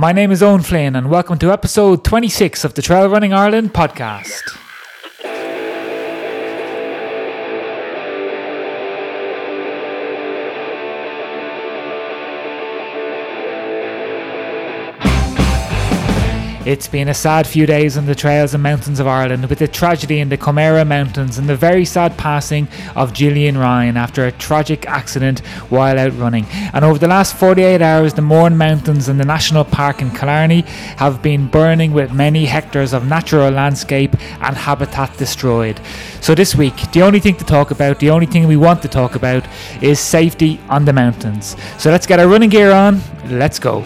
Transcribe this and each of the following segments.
My name is Owen Flynn, and welcome to episode 26 of the Trail Running Ireland podcast. It's been a sad few days on the trails and mountains of Ireland with the tragedy in the Comeragh Mountains and the very sad passing of Gillian Ryan after a tragic accident while out running. And over the last 48 hours, the Mourne Mountains and the National Park in Killarney have been burning with many hectares of natural landscape and habitat destroyed. So this week, the only thing to talk about, the only thing we want to talk about is safety on the mountains. So let's get our running gear on. Let's go.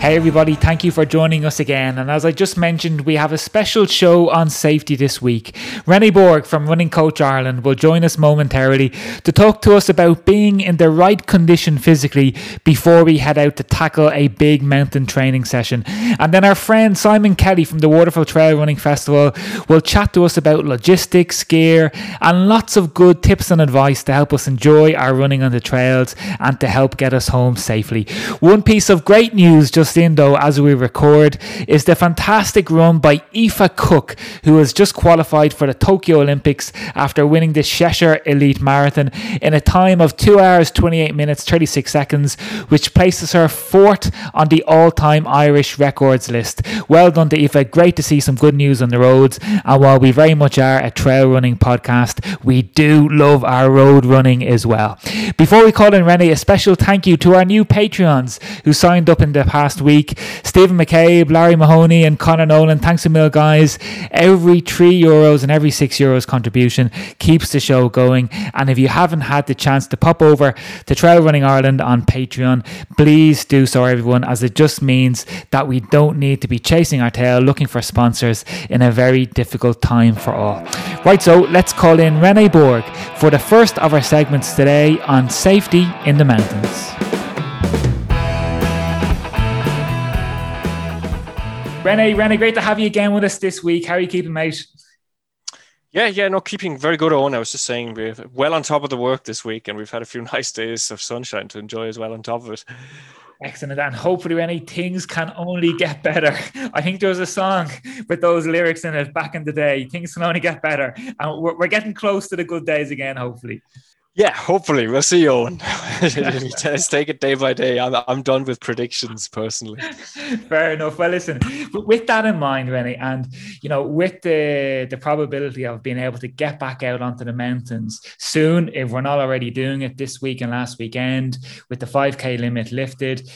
Hey, everybody, thank you for joining us again. And as I just mentioned, we have a special show on safety this week. Rennie Borg from Running Coach Ireland will join us momentarily to talk to us about being in the right condition physically before we head out to tackle a big mountain training session. And then our friend Simon Kelly from the Waterfall Trail Running Festival will chat to us about logistics, gear, and lots of good tips and advice to help us enjoy our running on the trails and to help get us home safely. One piece of great news just in though as we record is the fantastic run by Aoife Cook, who has just qualified for the Tokyo Olympics after winning the Cheshire Elite Marathon in a time of 2 hours 28 minutes 36 seconds, which places her fourth on the all-time Irish records list. Well done to Aoife. Great to see some good news on the roads. And while we very much are a trail running podcast, we do love our road running as well. Before we call in Rennie, a special thank you to our new Patreons who signed up in the past week. Stephen McCabe, Larry Mahoney, and Connor Nolan. Thanks a mil, guys. Every three euros and every six euros contribution keeps the show going. And if you haven't had the chance to pop over to Trail Running Ireland on Patreon, please do so, everyone, as it just means that we don't need to be chasing our tail looking for sponsors in a very difficult time for all. Right, so let's call in Rene Borg for the first of our segments today on safety in the mountains. Rennie, Rennie, great to have you again with us this week. How are you keeping, mate? Yeah, yeah, no, keeping very good on. I was just saying we're well on top of the work this week, and we've had a few nice days of sunshine to enjoy as well on top of it. Excellent. And hopefully, Rennie, things can only get better. I think there was a song with those lyrics in it back in the day. Things can only get better. And we're, we're getting close to the good days again, hopefully. Yeah, hopefully we'll see, Owen. Let's take it day by day. I'm, I'm done with predictions personally. Fair enough. Well, listen, with that in mind, Rennie, and you know, with the the probability of being able to get back out onto the mountains soon, if we're not already doing it this week and last weekend, with the 5k limit lifted,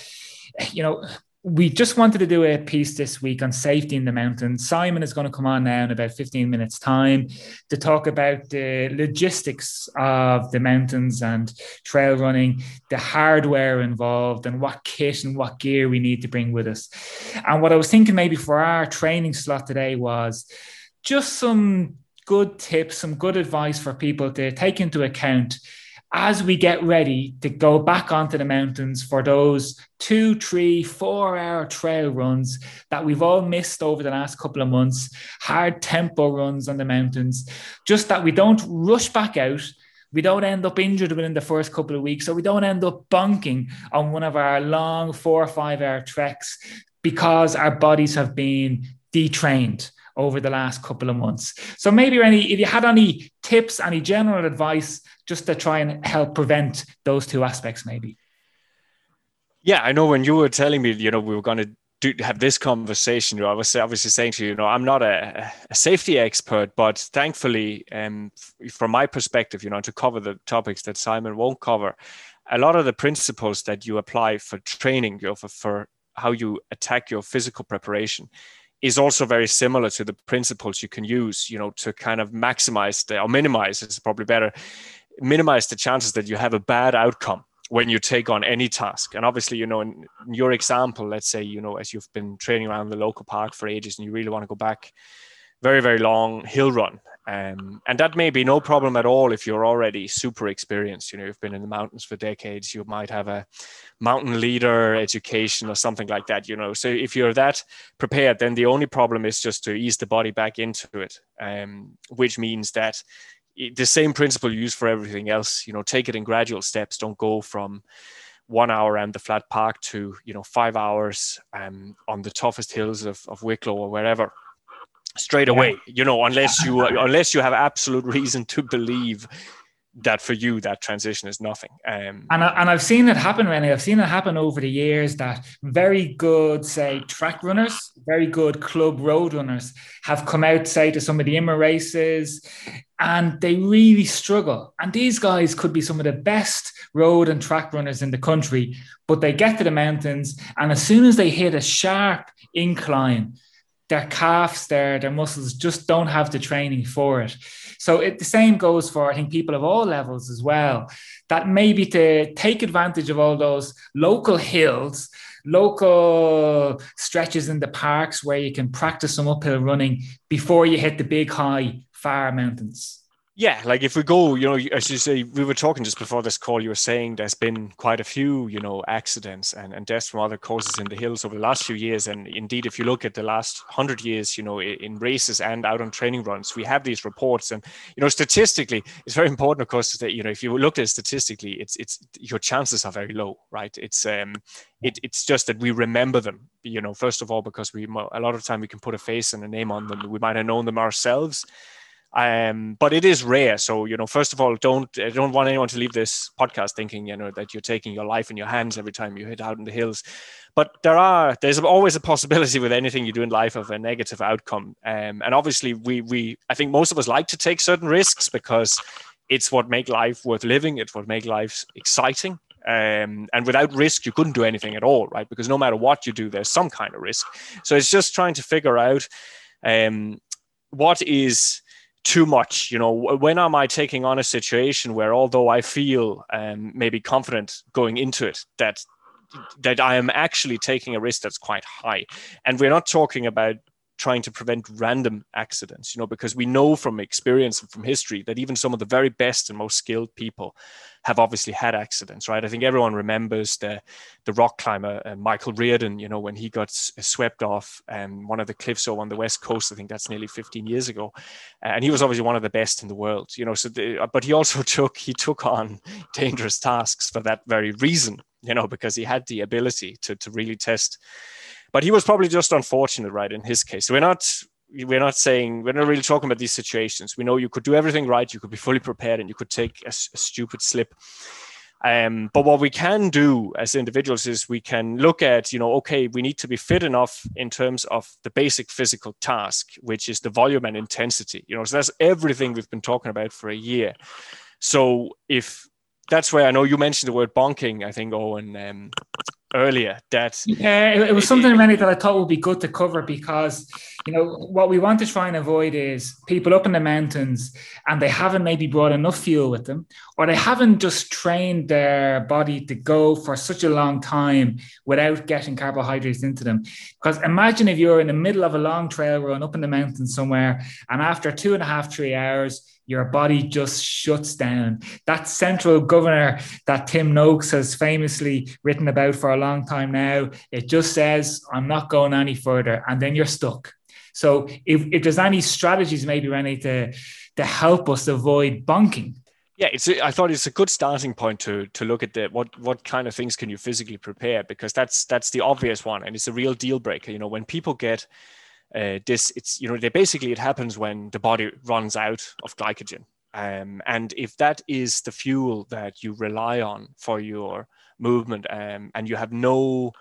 you know, we just wanted to do a piece this week on safety in the mountains. Simon is going to come on now in about 15 minutes' time to talk about the logistics of the mountains and trail running, the hardware involved, and what kit and what gear we need to bring with us. And what I was thinking maybe for our training slot today was just some good tips, some good advice for people to take into account as we get ready to go back onto the mountains for those two, three, four hour trail runs that we've all missed over the last couple of months, hard tempo runs on the mountains, just that we don't rush back out. We don't end up injured within the first couple of weeks, or we don't end up bunking on one of our long four or five hour treks because our bodies have been detrained over the last couple of months. So maybe any, if you had any tips, any general advice, just to try and help prevent those two aspects, maybe. Yeah, I know when you were telling me, you know, we were going to do, have this conversation, I was obviously saying to you, you know, I'm not a, a safety expert, but thankfully, um, from my perspective, you know, to cover the topics that Simon won't cover, a lot of the principles that you apply for training, you know, for, for how you attack your physical preparation is also very similar to the principles you can use, you know, to kind of maximize the, or minimize, is probably better, minimize the chances that you have a bad outcome when you take on any task. And obviously, you know, in, in your example, let's say, you know, as you've been training around the local park for ages and you really want to go back very very long hill run um, and that may be no problem at all if you're already super experienced. You know, you've been in the mountains for decades. You might have a mountain leader education or something like that. You know, so if you're that prepared, then the only problem is just to ease the body back into it, um, which means that the same principle you use for everything else. You know, take it in gradual steps. Don't go from one hour around the flat park to you know five hours um, on the toughest hills of, of Wicklow or wherever straight away you know unless you unless you have absolute reason to believe that for you that transition is nothing. Um, and, I, and i've seen it happen Rennie. i've seen it happen over the years that very good say track runners very good club road runners have come out say to some of the IMRA races and they really struggle. And these guys could be some of the best road and track runners in the country but they get to the mountains and as soon as they hit a sharp incline their calves, their their muscles just don't have the training for it. So it, the same goes for I think people of all levels as well. That maybe to take advantage of all those local hills, local stretches in the parks where you can practice some uphill running before you hit the big high far mountains. Yeah, like if we go, you know, as you say, we were talking just before this call, you were saying there's been quite a few, you know, accidents and, and deaths from other causes in the hills over the last few years. And indeed, if you look at the last hundred years, you know, in races and out on training runs, we have these reports. And, you know, statistically, it's very important, of course, that, you know, if you look at it statistically, it's, it's, your chances are very low, right? It's, um, it, it's just that we remember them, you know, first of all, because we, a lot of time we can put a face and a name on them. We might have known them ourselves um, but it is rare. So you know, first of all, don't I don't want anyone to leave this podcast thinking you know that you're taking your life in your hands every time you hit out in the hills. But there are there's always a possibility with anything you do in life of a negative outcome. Um, and obviously, we we I think most of us like to take certain risks because it's what make life worth living. It's what make life exciting. Um, and without risk, you couldn't do anything at all, right? Because no matter what you do, there's some kind of risk. So it's just trying to figure out um, what is too much you know when am i taking on a situation where although i feel um, maybe confident going into it that that i am actually taking a risk that's quite high? And we're not talking about trying to prevent random accidents you know because we know from experience and from history that even some of the very best and most skilled people have obviously had accidents right? I think everyone remembers the the rock climber uh, michael reardon you know when he got s- swept off um, one of the cliffs over on the west coast i think that's nearly 15 years ago and he was obviously one of the best in the world you know so the, uh, but he also took he took on dangerous tasks for that very reason you know because he had the ability to to really test but he was probably just unfortunate, right? In his case, we're not we're not saying we're not really talking about these situations. We know you could do everything right, you could be fully prepared, and you could take a, a stupid slip. Um, but what we can do as individuals is we can look at, you know, okay, we need to be fit enough in terms of the basic physical task, which is the volume and intensity. You know, so that's everything we've been talking about for a year. So if that's where I know you mentioned the word bonking, I think, Owen, um, earlier. That yeah, it, it was something it, that I thought would be good to cover because you know what we want to try and avoid is people up in the mountains and they haven't maybe brought enough fuel with them, or they haven't just trained their body to go for such a long time without getting carbohydrates into them. Because imagine if you're in the middle of a long trail run up in the mountains somewhere, and after two and a half, three hours your body just shuts down. That central governor that Tim Noakes has famously written about for a long time now, it just says, I'm not going any further. And then you're stuck. So if, if there's any strategies maybe Rennie to, to help us avoid bonking. Yeah, it's. I thought it's a good starting point to to look at the what what kind of things can you physically prepare because that's that's the obvious one and it's a real deal breaker. You know, when people get uh, this it's you know they basically it happens when the body runs out of glycogen. Um, and if that is the fuel that you rely on for your movement um, and you have no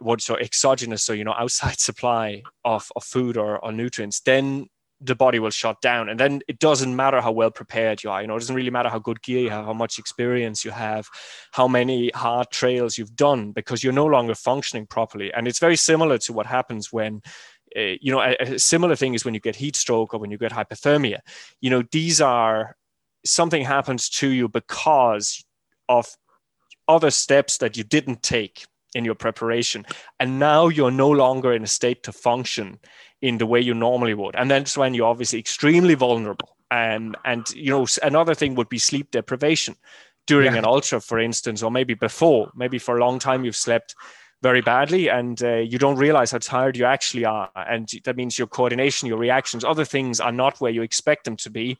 what's so exogenous so you know outside supply of, of food or, or nutrients then the body will shut down. And then it doesn't matter how well prepared you are. You know it doesn't really matter how good gear you have how much experience you have how many hard trails you've done because you're no longer functioning properly. And it's very similar to what happens when uh, you know, a, a, similar thing is when you get heat stroke or when you get hypothermia. You know, these are something happens to you because of other steps that you didn't take in your preparation. And now you're no longer in a state to function in the way you normally would. And that's when you're obviously extremely vulnerable. Um, and you know, another thing would be sleep deprivation during yeah. an ultra, for instance, or maybe before. Maybe for a long time you've slept very badly and uh, you don't realize how tired you actually are and that means your coordination your reactions other things are not where you expect them to be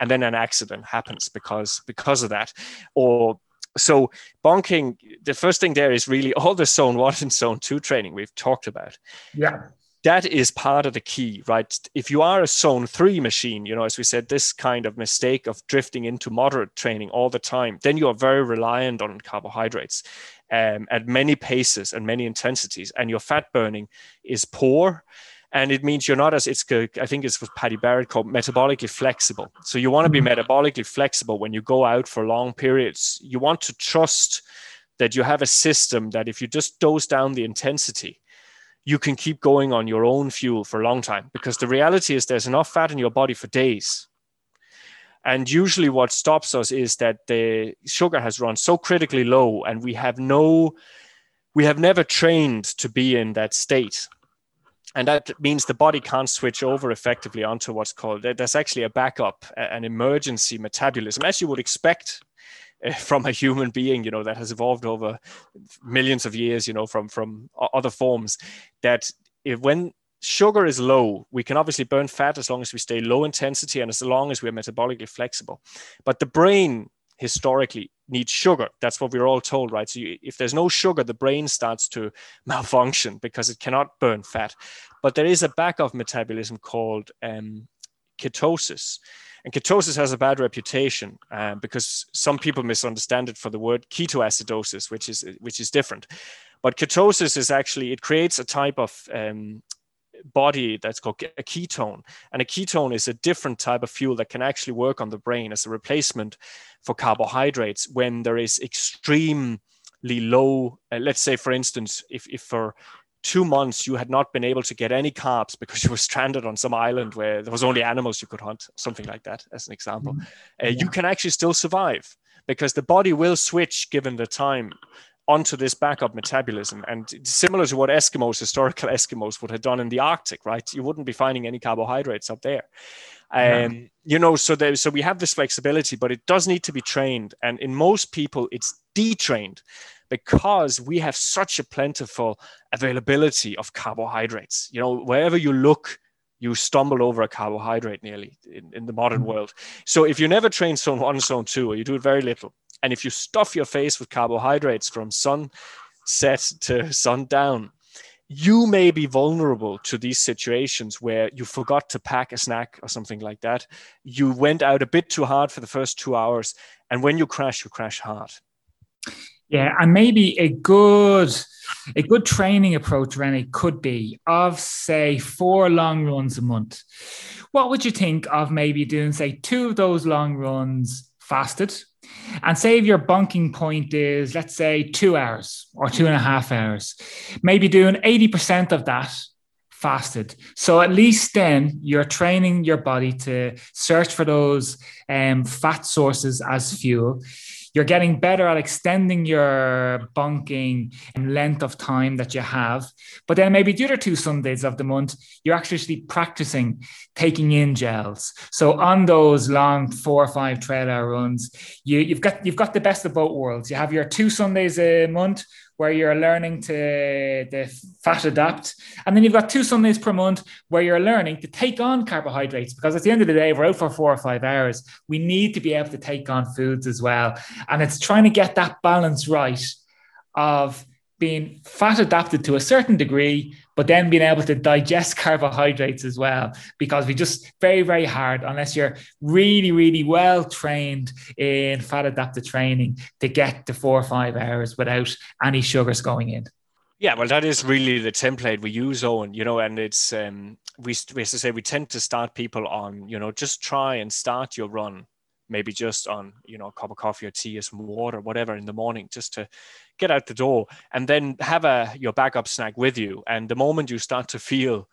and then an accident happens because because of that. Or so bonking the first thing there is really all the zone one and zone two training we've talked about. Yeah. That is part of the key right? If you are a zone three machine you know as we said this kind of mistake of drifting into moderate training all the time then you are very reliant on carbohydrates um, at many paces and many intensities and your fat burning is poor and it means you're not as it's i think it's what paddy barrett called metabolically flexible. So you want to be mm-hmm. metabolically flexible when you go out for long periods. You want to trust that you have a system that if you just dose down the intensity you can keep going on your own fuel for a long time because the reality is there's enough fat in your body for days and usually what stops us is that the sugar has run so critically low and we have no we have never trained to be in that state. And that means the body can't switch over effectively onto what's called there's actually a backup an emergency metabolism as you would expect eh, from a human being you know that has evolved over millions of years you know from from other forms that if when sugar is low we can obviously burn fat as long as we stay low intensity and as long as we're metabolically flexible but the brain historically needs sugar. That's what we're all told, right? So you, if there's no sugar, the brain starts to malfunction because it cannot burn fat. But there is a backup metabolism called um, ketosis. And ketosis has a bad reputation um, because some people misunderstand it for the word ketoacidosis, which is which is different. But ketosis is actually it creates a type of um, body that's called a ketone. And a ketone is a different type of fuel that can actually work on the brain as a replacement for carbohydrates when there is extremely low, uh, let's say, for instance, if, if for two months you had not been able to get any carbs because you were stranded on some island where there was only animals you could hunt, something like that, as an example, mm-hmm. uh, yeah. you can actually still survive because the body will switch given the time onto this backup metabolism. And similar to what Eskimos, historical Eskimos, would have done in the Arctic, right? You wouldn't be finding any carbohydrates up there. Um, You know, so there, so we have this flexibility, but it does need to be trained. And in most people, it's detrained because we have such a plentiful availability of carbohydrates. You know, wherever you look, you stumble over a carbohydrate nearly in, in the modern mm-hmm. world. So if you never train zone one, zone two, or you do it very little, and if you stuff your face with carbohydrates from sunset to sundown, you may be vulnerable to these situations where you forgot to pack a snack or something like that. You went out a bit too hard for the first two hours, and when you crash, you crash hard. Yeah, and maybe a good a good training approach, Rennie, could be of say four long runs a month. What would you think of maybe doing, say, two of those long runs fasted and say if your bunking point is, let's say, two hours or two and a half hours, maybe doing 80% of that fasted. So at least then you're training your body to search for those um, fat sources as fuel you're getting better at extending your bunking length of time that you have. But then maybe the other two Sundays of the month, you're actually practicing taking in gels. So on those long four or five trail hour runs, you, you've got you've got the best of both worlds. You have your two Sundays a month where you're learning to the fat adapt. And then you've got two Sundays per month where you're learning to take on carbohydrates because at the end of the day, we're out for four or five hours. We need to be able to take on foods as well. And it's trying to get that balance right of being fat adapted to a certain degree, but then being able to digest carbohydrates as well, because we just very, very hard unless you're really, really well trained in fat adapted training to get to four or five hours without any sugars going in. Yeah, well, that is really the template we use, Owen. You know, and it's um, we we I say we tend to start people on, you know, just try and start your run maybe just on you know a cup of coffee or tea or some water whatever in the morning just to get out the door and then have a your backup snack with you. And the moment you start to feel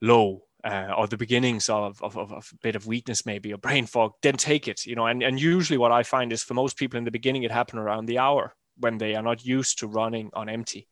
low uh, or the beginnings of, of, of, a bit of weakness maybe or brain fog then take it you know. And, and usually what i find is for most people in the beginning it happened around the hour when they are not used to running on empty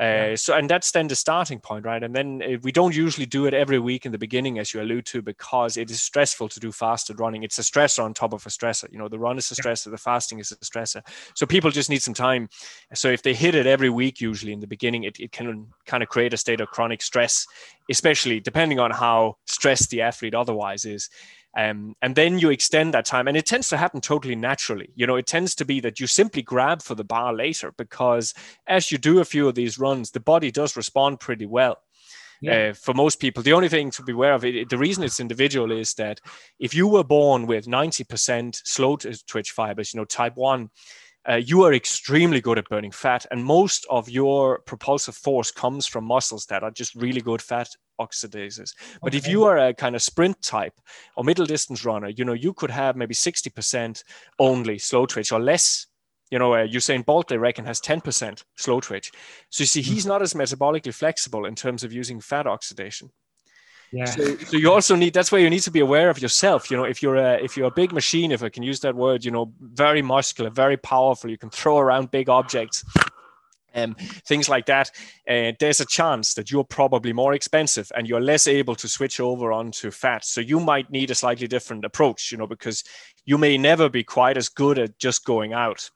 Uh, so, and that's then the starting point, right? And then uh, we don't usually do it every week in the beginning, as you allude to, because it is stressful to do fasted running. It's a stressor on top of a stressor. You know, the run is a stressor, the fasting is a stressor. So people just need some time. So if they hit it every week, usually in the beginning, it, it can kind of create a state of chronic stress, especially depending on how stressed the athlete otherwise is. Um, and then you extend that time and it tends to happen totally naturally you know it tends to be that you simply grab for the bar later because as you do a few of these runs the body does respond pretty well yeah. Uh, for most people. The only thing to be aware of it, the reason it's individual is that if you were born with 90% slow twitch fibers, you know, type 1, uh, you are extremely good at burning fat, and most of your propulsive force comes from muscles that are just really good fat oxidizers. But okay. if you are a kind of sprint type or middle distance runner, you know, you could have maybe 60% only slow twitch or less. You know, uh, Usain Bolt, they reckon, has 10% slow twitch. So you see, he's not as metabolically flexible in terms of using fat oxidation. Yeah. So, so, you also need that's where you need to be aware of yourself. You know, if you're a if you're a big machine, if I can use that word, you know, very muscular, very powerful, you can throw around big objects um, things like that, uh, there's a chance that you're probably more expensive and you're less able to switch over onto fat. So you might need a slightly different approach, you know, because you may never be quite as good at just going out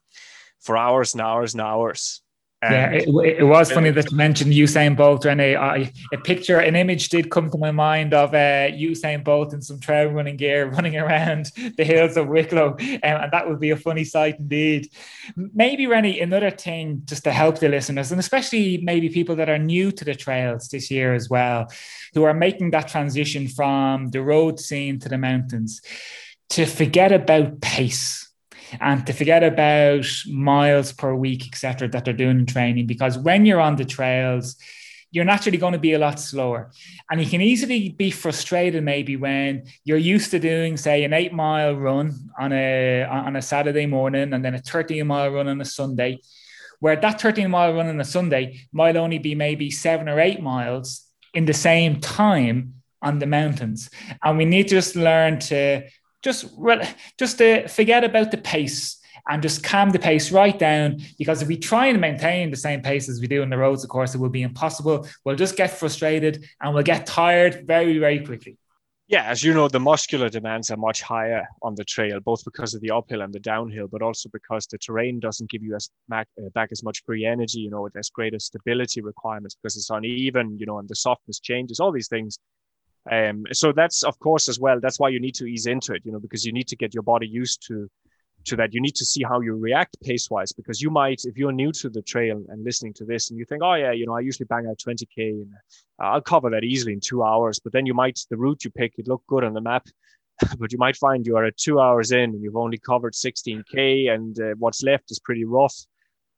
for hours and hours and hours yeah, it, it, was funny that you mentioned Usain Bolt, Rene. I, a picture, an image did come to my mind of uh, Usain Bolt in some trail running gear running around the hills of Wicklow, um, and that would be a funny sight indeed. Maybe, Rene, another thing just to help the listeners, and especially maybe people that are new to the trails this year as well, who are making that transition from the road scene to the mountains, to forget about pace and to forget about miles per week, etc., that they're doing in training. Because when you're on the trails, you're naturally going to be a lot slower. And you can easily be frustrated maybe when you're used to doing, say, an eight mile run on a on a Saturday morning and then a 13 mile run on a Sunday, where that 13 mile run on a Sunday might only be maybe seven or eight miles in the same time on the mountains. And we need to just learn to just just to forget about the pace and just calm the pace right down. Because if we try and maintain the same pace as we do on the roads, of course, it will be impossible. We'll just get frustrated and we'll get tired very, very quickly. Yeah, as you know, the muscular demands are much higher on the trail, both because of the uphill and the downhill, but also because the terrain doesn't give you as back, uh, back as much free energy. You know, there's greater stability requirements because it's uneven. You know, and the softness changes. All these things um, so that's of course as well. That's why you need to ease into it, you know, because you need to get your body used to to that. You need to see how you react pace wise, because you might, if you're new to the trail and listening to this, and you think, oh yeah, you know, I usually bang out 20k and I'll cover that easily in two hours. But then you might the route you pick, it look good on the map. but you might find you are at two hours in and you've only covered 16k and uh, what's left is pretty rough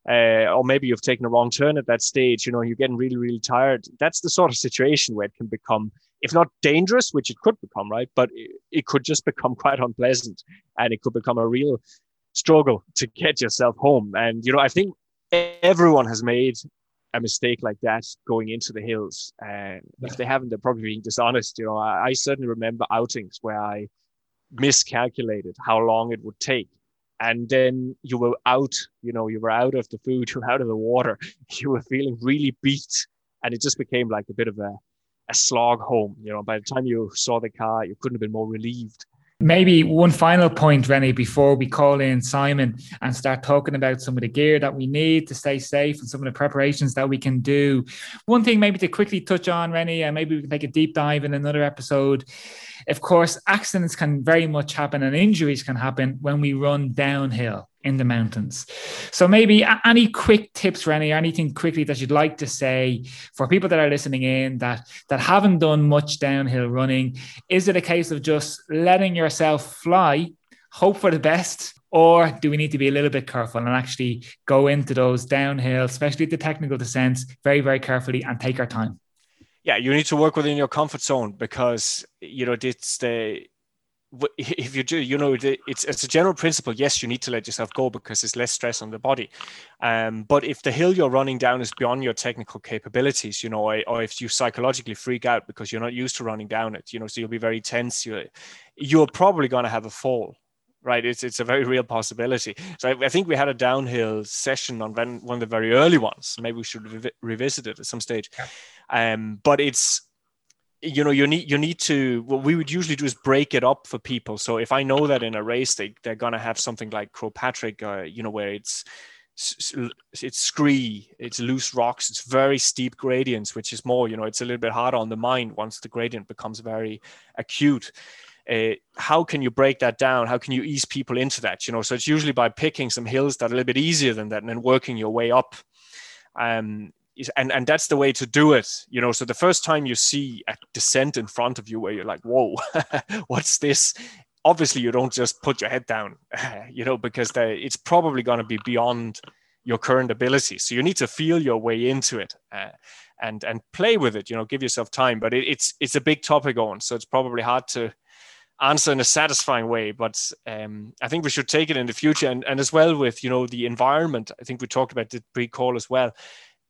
uh, or maybe you've taken a wrong turn at that stage, you know, you're getting really, really tired. That's the sort of situation where it can become, if not dangerous, which it could become, right? But it, could just become quite unpleasant and it could become a real struggle to get yourself home. And, you know, I think everyone has made a mistake like that going into the hills. And if they haven't, they're probably being dishonest. You know, I, I certainly remember outings where I miscalculated how long it would take and then you were out you know you were out of the food you were out of the water you were feeling really beat and it just became like a bit of a, a slog home you know by the time you saw the car you couldn't have been more relieved Maybe one final point, Rennie, before we call in Simon and start talking about some of the gear that we need to stay safe and some of the preparations that we can do. One thing, maybe to quickly touch on, Rennie, and maybe we can take a deep dive in another episode. Of course, accidents can very much happen and injuries can happen when we run downhill in the mountains. So maybe any quick tips, Rennie, or anything quickly that you'd like to say for people that are listening in that that haven't done much downhill running. Is it a case of just letting yourself fly, hope for the best? Or do we need to be a little bit careful and actually go into those downhill, especially the technical descents, very, very carefully and take our time? Yeah, you need to work within your comfort zone because you know it's the if you do, you know, it's it's a general principle. Yes, you need to let yourself go because it's less stress on the body. Um, but if the hill you're running down is beyond your technical capabilities, you know, or, or, if you psychologically freak out because you're not used to running down it, you know, so you'll be very tense. You're, you're probably going to have a fall, right? It's it's a very real possibility. So I, I think we had a downhill session on one, one of the very early ones. Maybe we should re- revisit it at some stage. Um, but it's you know you need you need to what we would usually do is break it up for people. So if i know that in a race they, they're going to have something like Patrick, uh, you know where it's it's scree it's loose rocks it's very steep gradients which is more you know it's a little bit harder on the mind once the gradient becomes very acute. Uh, how can you break that down? How can you ease people into that you know? So it's usually by picking some hills that are a little bit easier than that and then working your way up. Um, and and that's the way to do it you know? So the first time you see a descent in front of you where you're like whoa what's this? Obviously you don't just put your head down you know because it's probably going to be beyond your current ability. So you need to feel your way into it uh, and and play with it you know give yourself time. But it, it's it's a big topic on so it's probably hard to answer in a satisfying way but um, i think we should take it in the future. And, and as well with you know the environment i think we talked about the pre-call as well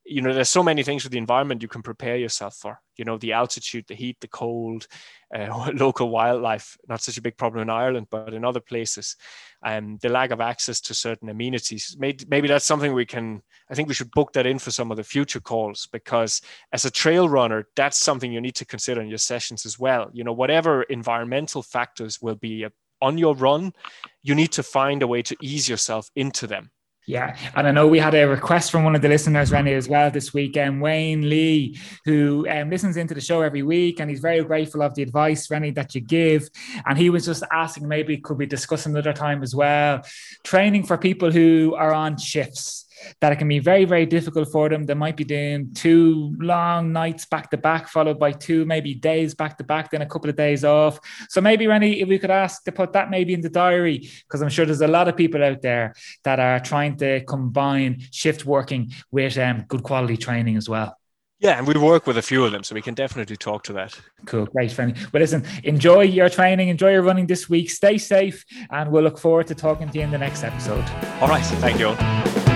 you know there's so many things with the environment you can prepare yourself for you know the altitude the heat the cold uh, local wildlife not such a big problem in ireland but in other places. And um, the lack of access to certain amenities. Maybe, maybe that's something we can i think we should book that in for some of the future calls because as a trail runner that's something you need to consider in your sessions as well. You know whatever environmental factors will be uh, on your run you need to find a way to ease yourself into them yeah, and I know we had a request from one of the listeners, Rennie, as well this weekend. Wayne Lee, who um, listens into the show every week, and he's very grateful of the advice, Rennie, that you give. And he was just asking, maybe could we discuss another time as well, training for people who are on shifts that it can be very, very difficult for them. They might be doing two long nights back to back, followed by two maybe days back to back, then a couple of days off. So maybe, Rennie, if we could ask to put that maybe in the diary, because I'm sure there's a lot of people out there that are trying to combine shift working with um, good quality training as well. Yeah, and we work with a few of them, so we can definitely talk to that. Cool, great, Fanny. Well, listen, enjoy your training, enjoy your running this week, stay safe, and we'll look forward to talking to you in the next episode. All right, thank you.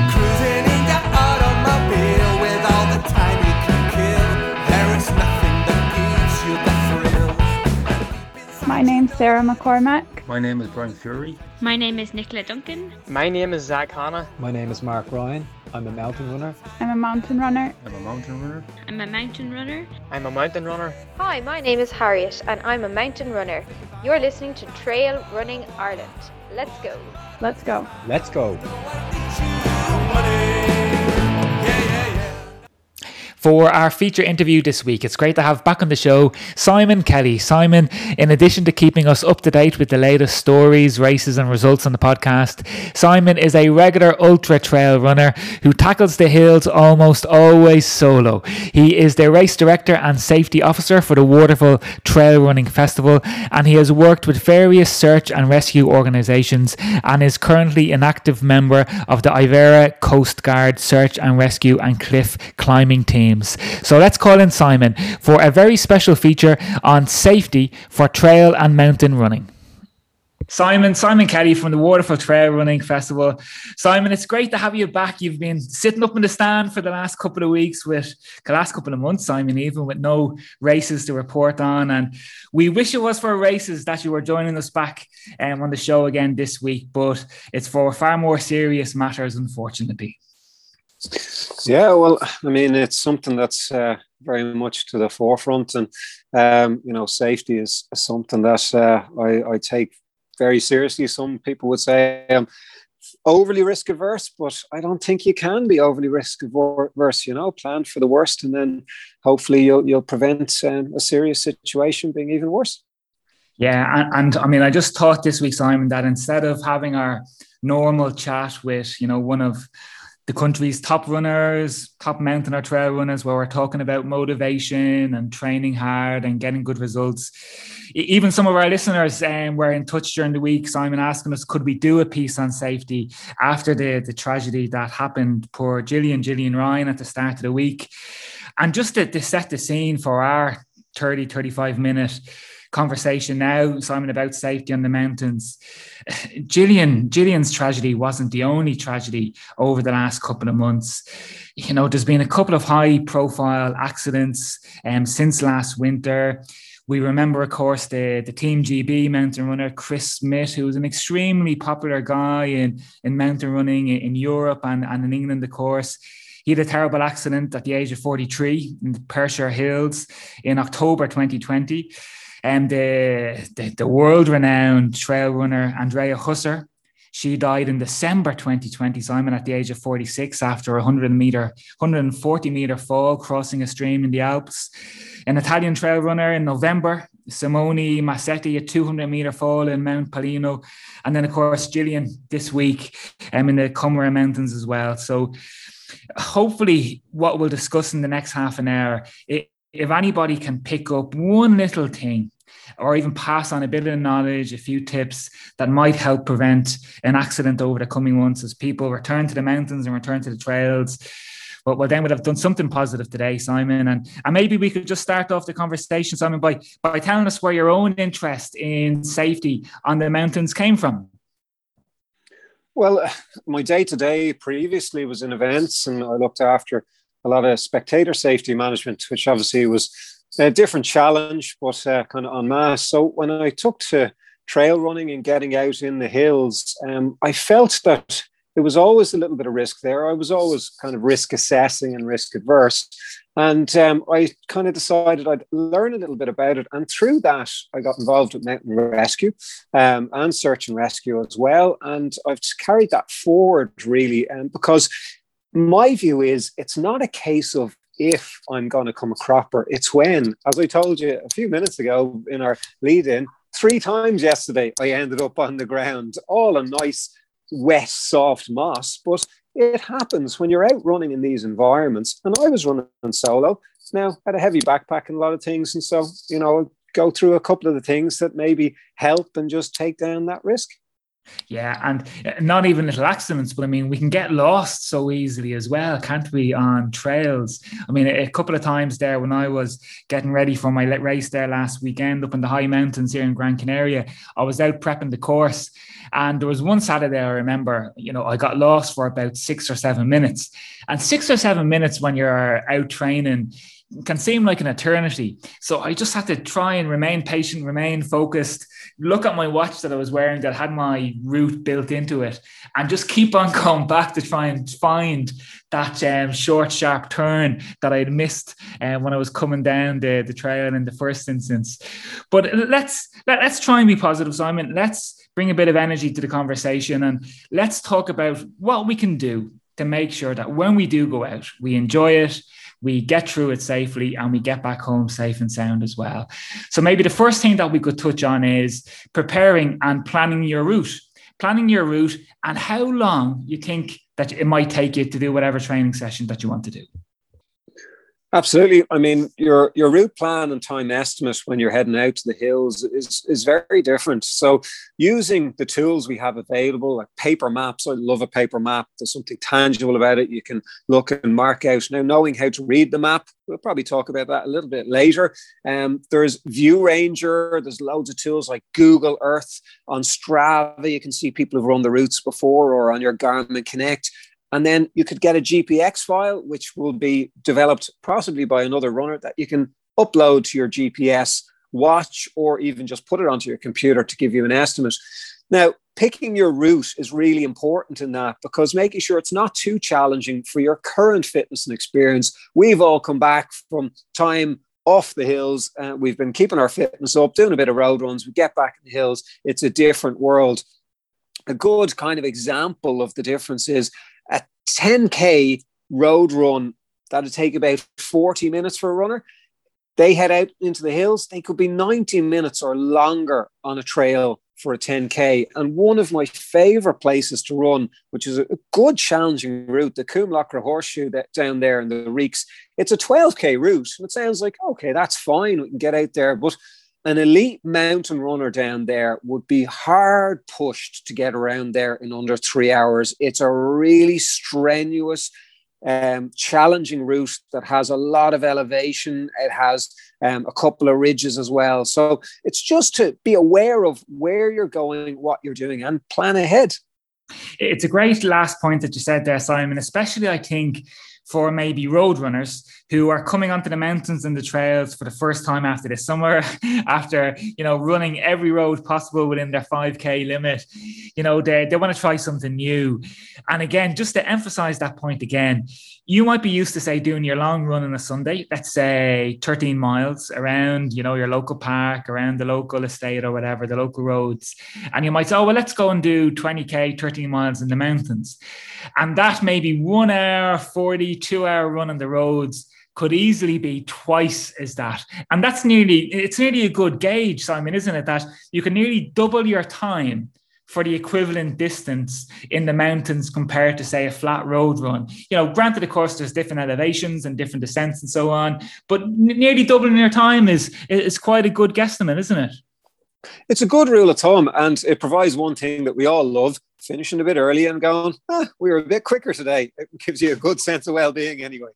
My name's Sarah McCormack. My name is Brian Fury. My name is Nicola Duncan. My name is Zach Hanna. My name is Mark Ryan. I'm a mountain runner. I'm a mountain runner. I'm a mountain runner. I'm a mountain runner. I'm a mountain runner. Hi, my name is Harriet and I'm a mountain runner. You're listening to Trail Running Ireland. Let's go. Let's go. Let's go. For our feature interview this week. It's great to have back on the show Simon Kelly. Simon, in addition to keeping us up to date with the latest stories, races, and results on the podcast, Simon is a regular ultra trail runner who tackles the hills almost always solo. He is the race director and safety officer for the Waterfall Trail Running Festival, and he has worked with various search and rescue organisations and is currently an active member of the Iveragh Coast Guard Search and Rescue and Cliff Climbing Team teams. So let's call in Simon for a very special feature on safety for trail and mountain running. Simon, Simon Kelly from the Waterfall Trail Running Festival. Simon, it's great to have you back. You've been sitting up in the stand for the last couple of weeks with the last couple of months, Simon, even with no races to report on. And we wish it was for races that you were joining us back um, on the show again this week, but it's for far more serious matters, unfortunately. Yeah, well, I mean, it's something that's uh, very much to the forefront, and um, you know, safety is, something that uh, I, I, take very seriously. Some people would say I'm overly risk averse, but I don't think you can be overly risk averse. You know, plan for the worst, and then hopefully you'll you'll prevent um, a serious situation being even worse. Yeah, and, and I mean, I just thought this week, Simon, that instead of having our normal chat with you know one of the country's top runners, top mountain or trail runners, where we're talking about motivation and training hard and getting good results. Even some of our listeners um, were in touch during the week, Simon, asking us, could we do a piece on safety after the, the tragedy that happened Poor Gillian, Gillian Ryan at the start of the week? And just to, to set the scene for our 30, 35 minute conversation now, Simon, about safety on the mountains. Gillian, Gillian's tragedy wasn't the only tragedy over the last couple of months. You know, there's been a couple of high profile accidents um, since last winter. We remember, of course, the, the Team GB mountain runner, Chris Smith, who was an extremely popular guy in, in mountain running in Europe and, and in England, of course. He had a terrible accident at the age of 43 in the Perthshire Hills in October 2020. And the, the, the world renowned trail runner Andrea Huser, she died in December 2020, Simon, at the age of 46 after a 100 meter, 140 meter fall crossing a stream in the Alps. An Italian trail runner in November, Simone Massetti, a 200 meter fall in Mount Palino. And then, of course, Gillian this week um, in the Comeragh Mountains as well. So, hopefully, what we'll discuss in the next half an hour, if anybody can pick up one little thing or even pass on a bit of knowledge, a few tips that might help prevent an accident over the coming months as people return to the mountains and return to the trails. But well, then we'd have done something positive today, Simon. And, and maybe we could just start off the conversation, Simon, by, by telling us where your own interest in safety on the mountains came from. Well, my day to day previously was in events, and I looked after a lot of spectator safety management, which obviously was a different challenge, but uh, kind of en masse. So when I took to trail running and getting out in the hills, um, I felt that there was always a little bit of risk there. I was always kind of risk assessing and risk adverse. And um, I kind of decided I'd learn a little bit about it. And through that, I got involved with mountain rescue um, and search and rescue as well. And I've carried that forward really um, because my view is it's not a case of if I'm going to come a cropper. It's when, as I told you a few minutes ago in our lead in, three times yesterday I ended up on the ground, all a nice, wet, soft moss. But it happens when you're out running in these environments. And I was running solo. Now, had a heavy backpack and a lot of things. And so, you know, go through a couple of the things that maybe help and just take down that risk. Yeah, and uh, not even little accidents, but I mean, we can get lost so easily as well, can't we, on trails? I mean, a, couple of times there when I was getting ready for my race there last weekend up in the high mountains here in Gran Canaria, I was out prepping the course. And there was one Saturday I remember, you know, I got lost for about six or seven minutes. And six or seven minutes when you're out training, can seem like an eternity. So I just had to try and remain patient, remain focused, look at my watch that I was wearing that had my route built into it, and just keep on going back to try and find that um, short, sharp turn that I had missed uh, when I was coming down the, the trail in the first instance. But let's let, let's try and be positive, Simon. Let's bring a bit of energy to the conversation and let's talk about what we can do to make sure that when we do go out, we enjoy it we get through it safely and we get back home safe and sound as well. So maybe the first thing that we could touch on is preparing and planning your route. Planning your route and how long you think that it might take you to do whatever training session that you want to do. Absolutely. I mean, your your route plan and time estimate when you're heading out to the hills is is very different. So, using the tools we have available, like paper maps, I love a paper map. There's something tangible about it. You can look and mark out. Now, knowing how to read the map, we'll probably talk about that a little bit later. Um, there's ViewRanger. There's loads of tools like Google Earth on Strava. You can see people who've run the routes before, or on your Garmin Connect. And then you could get a GPX file, which will be developed possibly by another runner that you can upload to your GPS watch or even just put it onto your computer to give you an estimate. Now, picking your route is really important in that because making sure it's not too challenging for your current fitness and experience. We've all come back from time off the hills. Uh, we've been keeping our fitness up, doing a bit of road runs. We get back in the hills. It's a different world. A good kind of example of the difference is a 10K road run that'd take about 40 minutes for a runner. They head out into the hills, they could be 90 minutes or longer on a trail for a 10K. And one of my favorite places to run, which is a good challenging route, the Coomloughra Horseshoe that down there in the Reeks, it's a 12K route. And it sounds like, okay, that's fine. We can get out there. But an elite mountain runner down there would be hard pushed to get around there in under three hours. It's a really strenuous, um, challenging route that has a lot of elevation. It has um, a couple of ridges as well. So it's just to be aware of where you're going, what you're doing, and plan ahead. It's a great last point that you said there, Simon, especially I think for maybe road runners who are coming onto the mountains and the trails for the first time after this summer, after you know running every road possible within their 5k limit. You know, they, they want to try something new. And again, just to emphasize that point again, you might be used to say doing your long run on a Sunday, let's say 13 miles around, you know, your local park, around the local estate or whatever, the local roads. And you might say, oh, well, let's go and do 20K, 13 miles in the mountains. And that may be one hour, 42 hour run on the roads could easily be twice as that. And that's nearly, it's nearly a good gauge, Simon, isn't it? That you can nearly double your time for the equivalent distance in the mountains compared to say a flat road run you know granted of course there's different elevations and different descents and so on but nearly doubling your time is is quite a good guesstimate isn't it it's a good rule of thumb and it provides one thing that we all love finishing a bit early and going ah, we were a bit quicker today it gives you a good sense of well-being anyway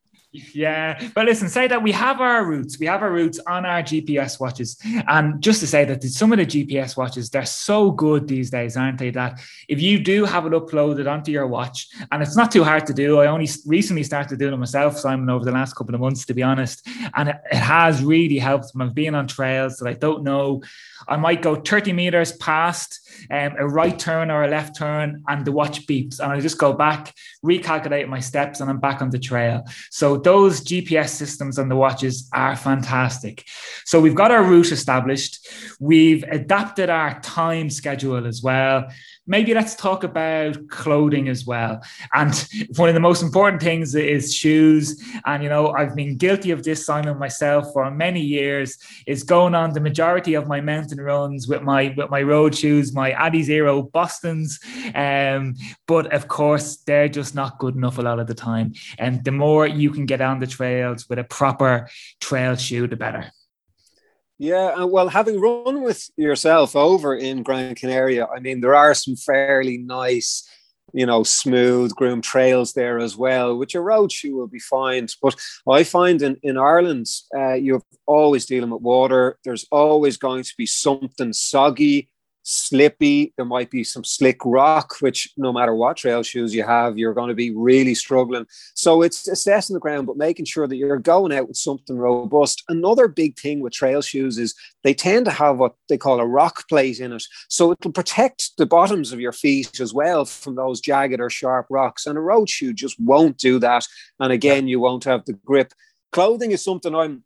yeah, but listen, say that we have our routes, we have our routes on our GPS watches, and just to say that some of the GPS watches they're so good these days, aren't they? That if you do have it uploaded onto your watch, and it's not too hard to do. I only recently started doing it myself, Simon, over the last couple of months, to be honest, and it, has really helped. I've been on trails that I don't know. I might go 30 meters past um, a right turn or a left turn, and the watch beeps, and I just go back, recalculate my steps, and I'm back on the trail. So those GPS systems on the watches are fantastic. So we've got our route established. We've adapted our time schedule as well maybe let's talk about clothing as well. And one of the most important things is shoes. And, you know, I've been guilty of this, Simon, myself for many years, is going on the majority of my mountain runs with my with my road shoes, my Adizero Bostons. Um, but of course, they're just not good enough a lot of the time. And the more you can get on the trails with a proper trail shoe, the better. Yeah, well, having run with yourself over in Gran Canaria, I mean, there are some fairly nice, you know, smooth groomed trails there as well, which a road shoe will be fine. But I find in, in Ireland, uh, you're always dealing with water. There's always going to be something soggy slippy. There might be some slick rock, which no matter what trail shoes you have, you're going to be really struggling. So it's assessing the ground, but making sure that you're going out with something robust. Another big thing with trail shoes is they tend to have what they call a rock plate in it. So it'll protect the bottoms of your feet as well from those jagged or sharp rocks. And a road shoe just won't do that. And again, you won't have the grip. Clothing is something I'm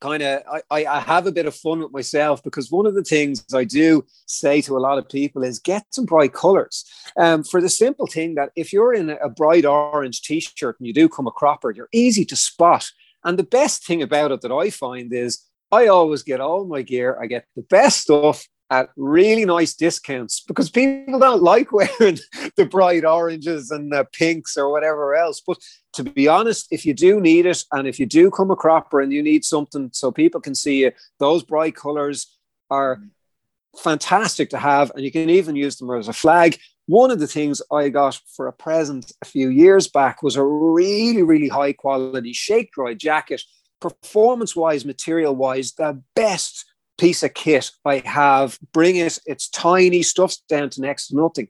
kind of I, I have a bit of fun with myself because one of the things I do say to a lot of people is get some bright colors. Um, for the simple thing that if you're in a bright orange t-shirt and you do come a cropper, you're easy to spot. And the best thing about it that I find is I always get all my gear. I get the best stuff at really nice discounts because people don't like wearing the bright oranges and the pinks or whatever else. But to be honest, if you do need it and if you do come a cropper and you need something so people can see you, those bright colors are fantastic to have. And you can even use them as a flag. One of the things I got for a present a few years back was a really, really high quality shake dry jacket, performance wise, material wise, the best piece of kit I have. Bring it. It's tiny, stuff's down to next to nothing.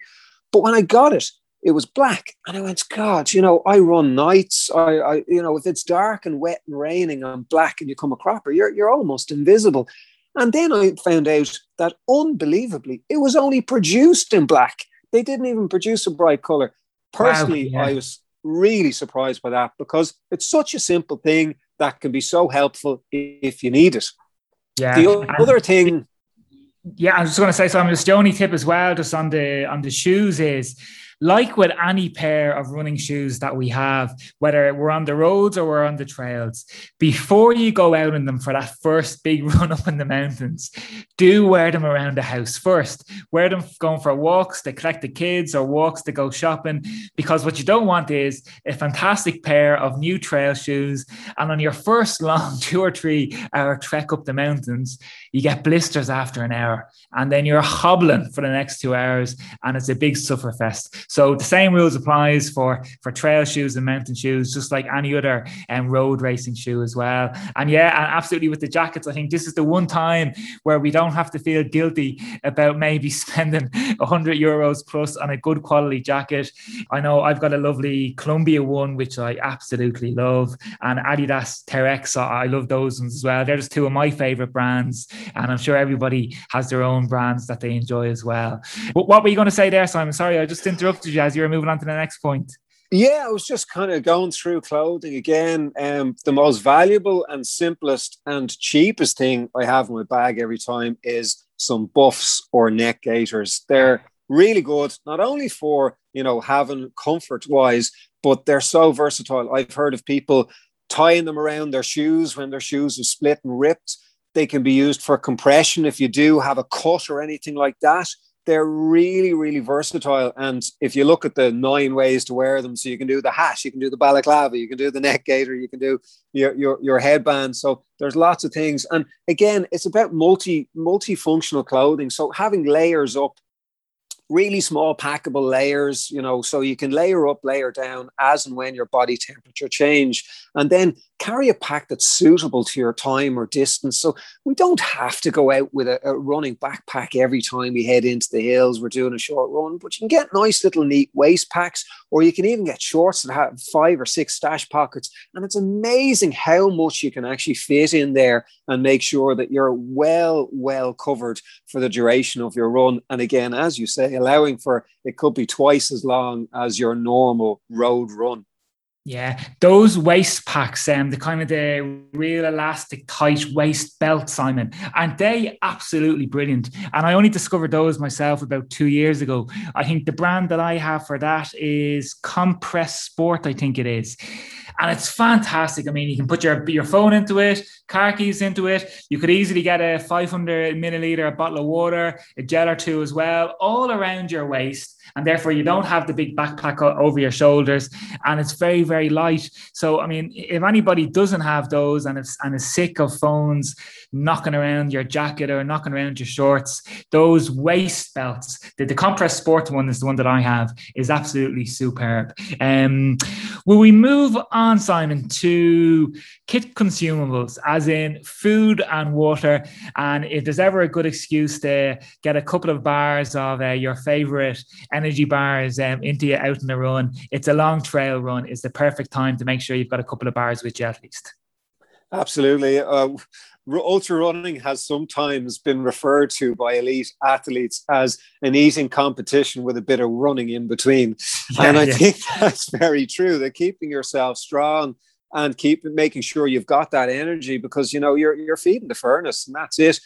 But when I got it, it was black. And I went, God, you know, I run nights. I, I, you know, if it's dark and wet and raining and black and you come a cropper, you're, you're almost invisible. And then I found out that unbelievably, it was only produced in black. They didn't even produce a bright color. Personally, wow, yeah. I was really surprised by that because it's such a simple thing that can be so helpful if you need it. Yeah. The other thing. Yeah, I was just going to say something. Just the only tip as well, just on the on the shoes, is like with any pair of running shoes that we have, whether we're on the roads or we're on the trails, before you go out in them for that first big run up in the mountains, do wear them around the house first. Wear them going for walks to collect the kids or walks to go shopping, because what you don't want is a fantastic pair of new trail shoes. And on your first long two or three hour trek up the mountains, you get blisters after an hour and then you're hobbling for the next two hours and it's a big suffer fest. So the same rules applies for for trail shoes and mountain shoes, just like any other um, road racing shoe as well. And yeah, and absolutely with the jackets, I think this is the one time where we don't have to feel guilty about maybe spending 100 euros plus on a good quality jacket. I know I've got a lovely Columbia one, which I absolutely love, and Adidas Terrex. I love those ones as well. They're just two of my favorite brands, and I'm sure everybody has their own brands that they enjoy as well. But what were you going to say there, Simon? Sorry, I just interrupted as you were moving on to the next point. Yeah, I was just kind of going through clothing again. Um, the most valuable and simplest and cheapest thing I have in my bag every time is some buffs or neck gaiters. They're really good, not only for you know having comfort wise, but they're so versatile. I've heard of people tying them around their shoes when their shoes are split and ripped. They can be used for compression if you do have a cut or anything like that they're really, really versatile. And if you look at the nine ways to wear them, so you can do the hat, you can do the balaclava, you can do the neck gaiter, you can do your, your, your headband. So there's lots of things. And again, it's about multi multifunctional clothing. So having layers up really small packable layers, you know, so you can layer up, layer down as and when your body temperature change, and then carry a pack that's suitable to your time or distance. So we don't have to go out with a, a running backpack every time we head into the hills. We're doing a short run, but you can get nice little neat waist packs, or you can even get shorts that have five or six stash pockets. And it's amazing how much you can actually fit in there and make sure that you're well, well covered for the duration of your run. And again, as you say, allowing for it could be twice as long as your normal road run. Yeah, those waist packs, um, the kind of the real elastic, tight waist belt, Simon, aren't they absolutely brilliant? And I only discovered those myself about two years ago. I think the brand that I have for that is Compressport, I think it is and it's fantastic. I mean, you can put your your phone into it, car keys into it. You could easily get a 500 milliliter bottle of water, a gel or two as well, all around your waist, and therefore you don't have the big backpack over your shoulders, and it's very very light. So, I mean, if anybody doesn't have those and is and is sick of phones knocking around your jacket or knocking around your shorts, those waist belts, the, the Compressport one is the one that I have, is absolutely superb. Um, will we move on, Simon, to kit consumables, as in food and water? And if there's ever a good excuse to get a couple of bars of uh, your favorite energy bars um, into you out in the run, it's a long trail run. It's the perfect time to make sure you've got a couple of bars with you at least. Absolutely. Uh, ultra running has sometimes been referred to by elite athletes as an eating competition with a bit of running in between. Yeah, and I yeah. think that's very true. That keeping yourself strong and keep making sure you've got that energy because you know you're you're feeding the furnace and that's it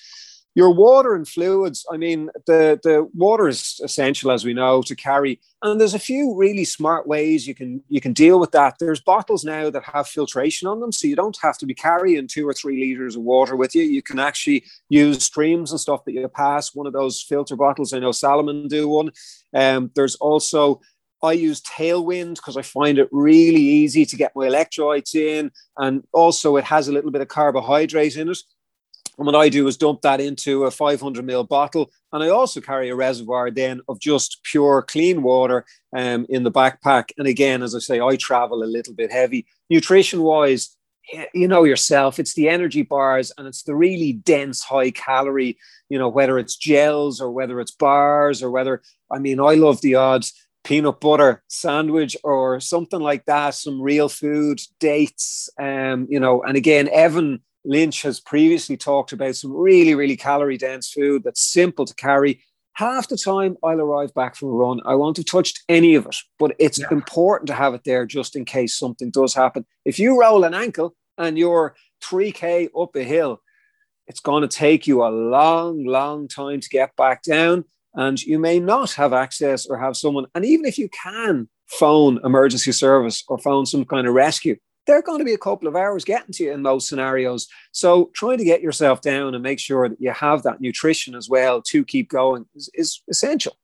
your water and fluids i mean the the water is essential as we know to carry and there's a few really smart ways you can you can deal with that there's bottles now that have filtration on them so you don't have to be carrying two or three liters of water with you you can actually use streams and stuff that you pass one of those filter bottles i know salomon do one um, there's also I use Tailwind because I find it really easy to get my electrolytes in. And also, it has a little bit of carbohydrate in it. And what I do is dump that into a 500 ml bottle. And I also carry a reservoir then of just pure clean water um, in the backpack. And again, as I say, I travel a little bit heavy. Nutrition wise, you know yourself, it's the energy bars and it's the really dense, high calorie, you know, whether it's gels or whether it's bars or whether, I mean, I love the odds peanut butter sandwich or something like that, some real food, dates, um, you know, and again, Evan Lynch has previously talked about some really, really calorie dense food that's simple to carry. Half the time I'll arrive back from a run, I won't have touched any of it, but it's yeah. important to have it there just in case something does happen. If you roll an ankle and you're 3K up a hill, it's going to take you a long, long time to get back down. And you may not have access or have someone. And even if you can phone emergency service or phone some kind of rescue, they're going to be a couple of hours getting to you in those scenarios. So trying to get yourself down and make sure that you have that nutrition as well to keep going is, is essential.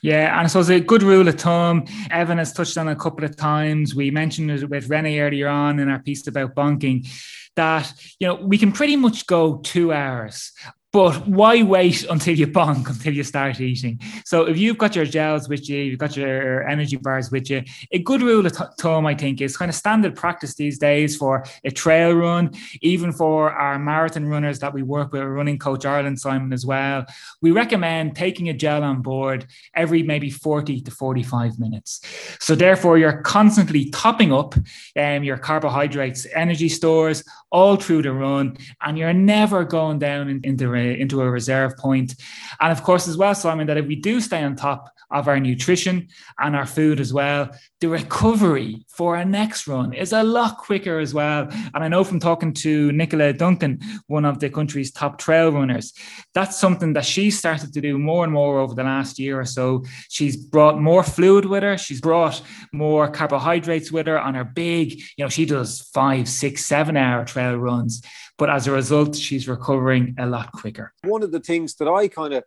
Yeah, and so it's a good rule of thumb. Evan has touched on a couple of times. We mentioned it with Rennie earlier on in our piece about bonking that you know we can pretty much go two hours But why wait until you bonk until you start eating? So if you've got your gels with you, you've got your energy bars with you, a good rule of thumb, I think, is kind of standard practice these days for a trail run, even for our marathon runners that we work with, running coach Ireland Simon as well. We recommend taking a gel on board every maybe 40 to 45 minutes. So therefore, you're constantly topping up um, your carbohydrates, energy stores all through the run, and you're never going down in, into a reserve point. And of course, as well, Simon, that if we do stay on top of our nutrition and our food as well, the recovery for our next run is a lot quicker as well. And I know from talking to Nicola Duncan, one of the country's top trail runners, that's something that she started to do more and more over the last year or so. She's brought more fluid with her, she's brought more carbohydrates with her on her big, you know, she does five, six, seven hour trail runs. But as a result, she's recovering a lot quicker. One of the things that I kind of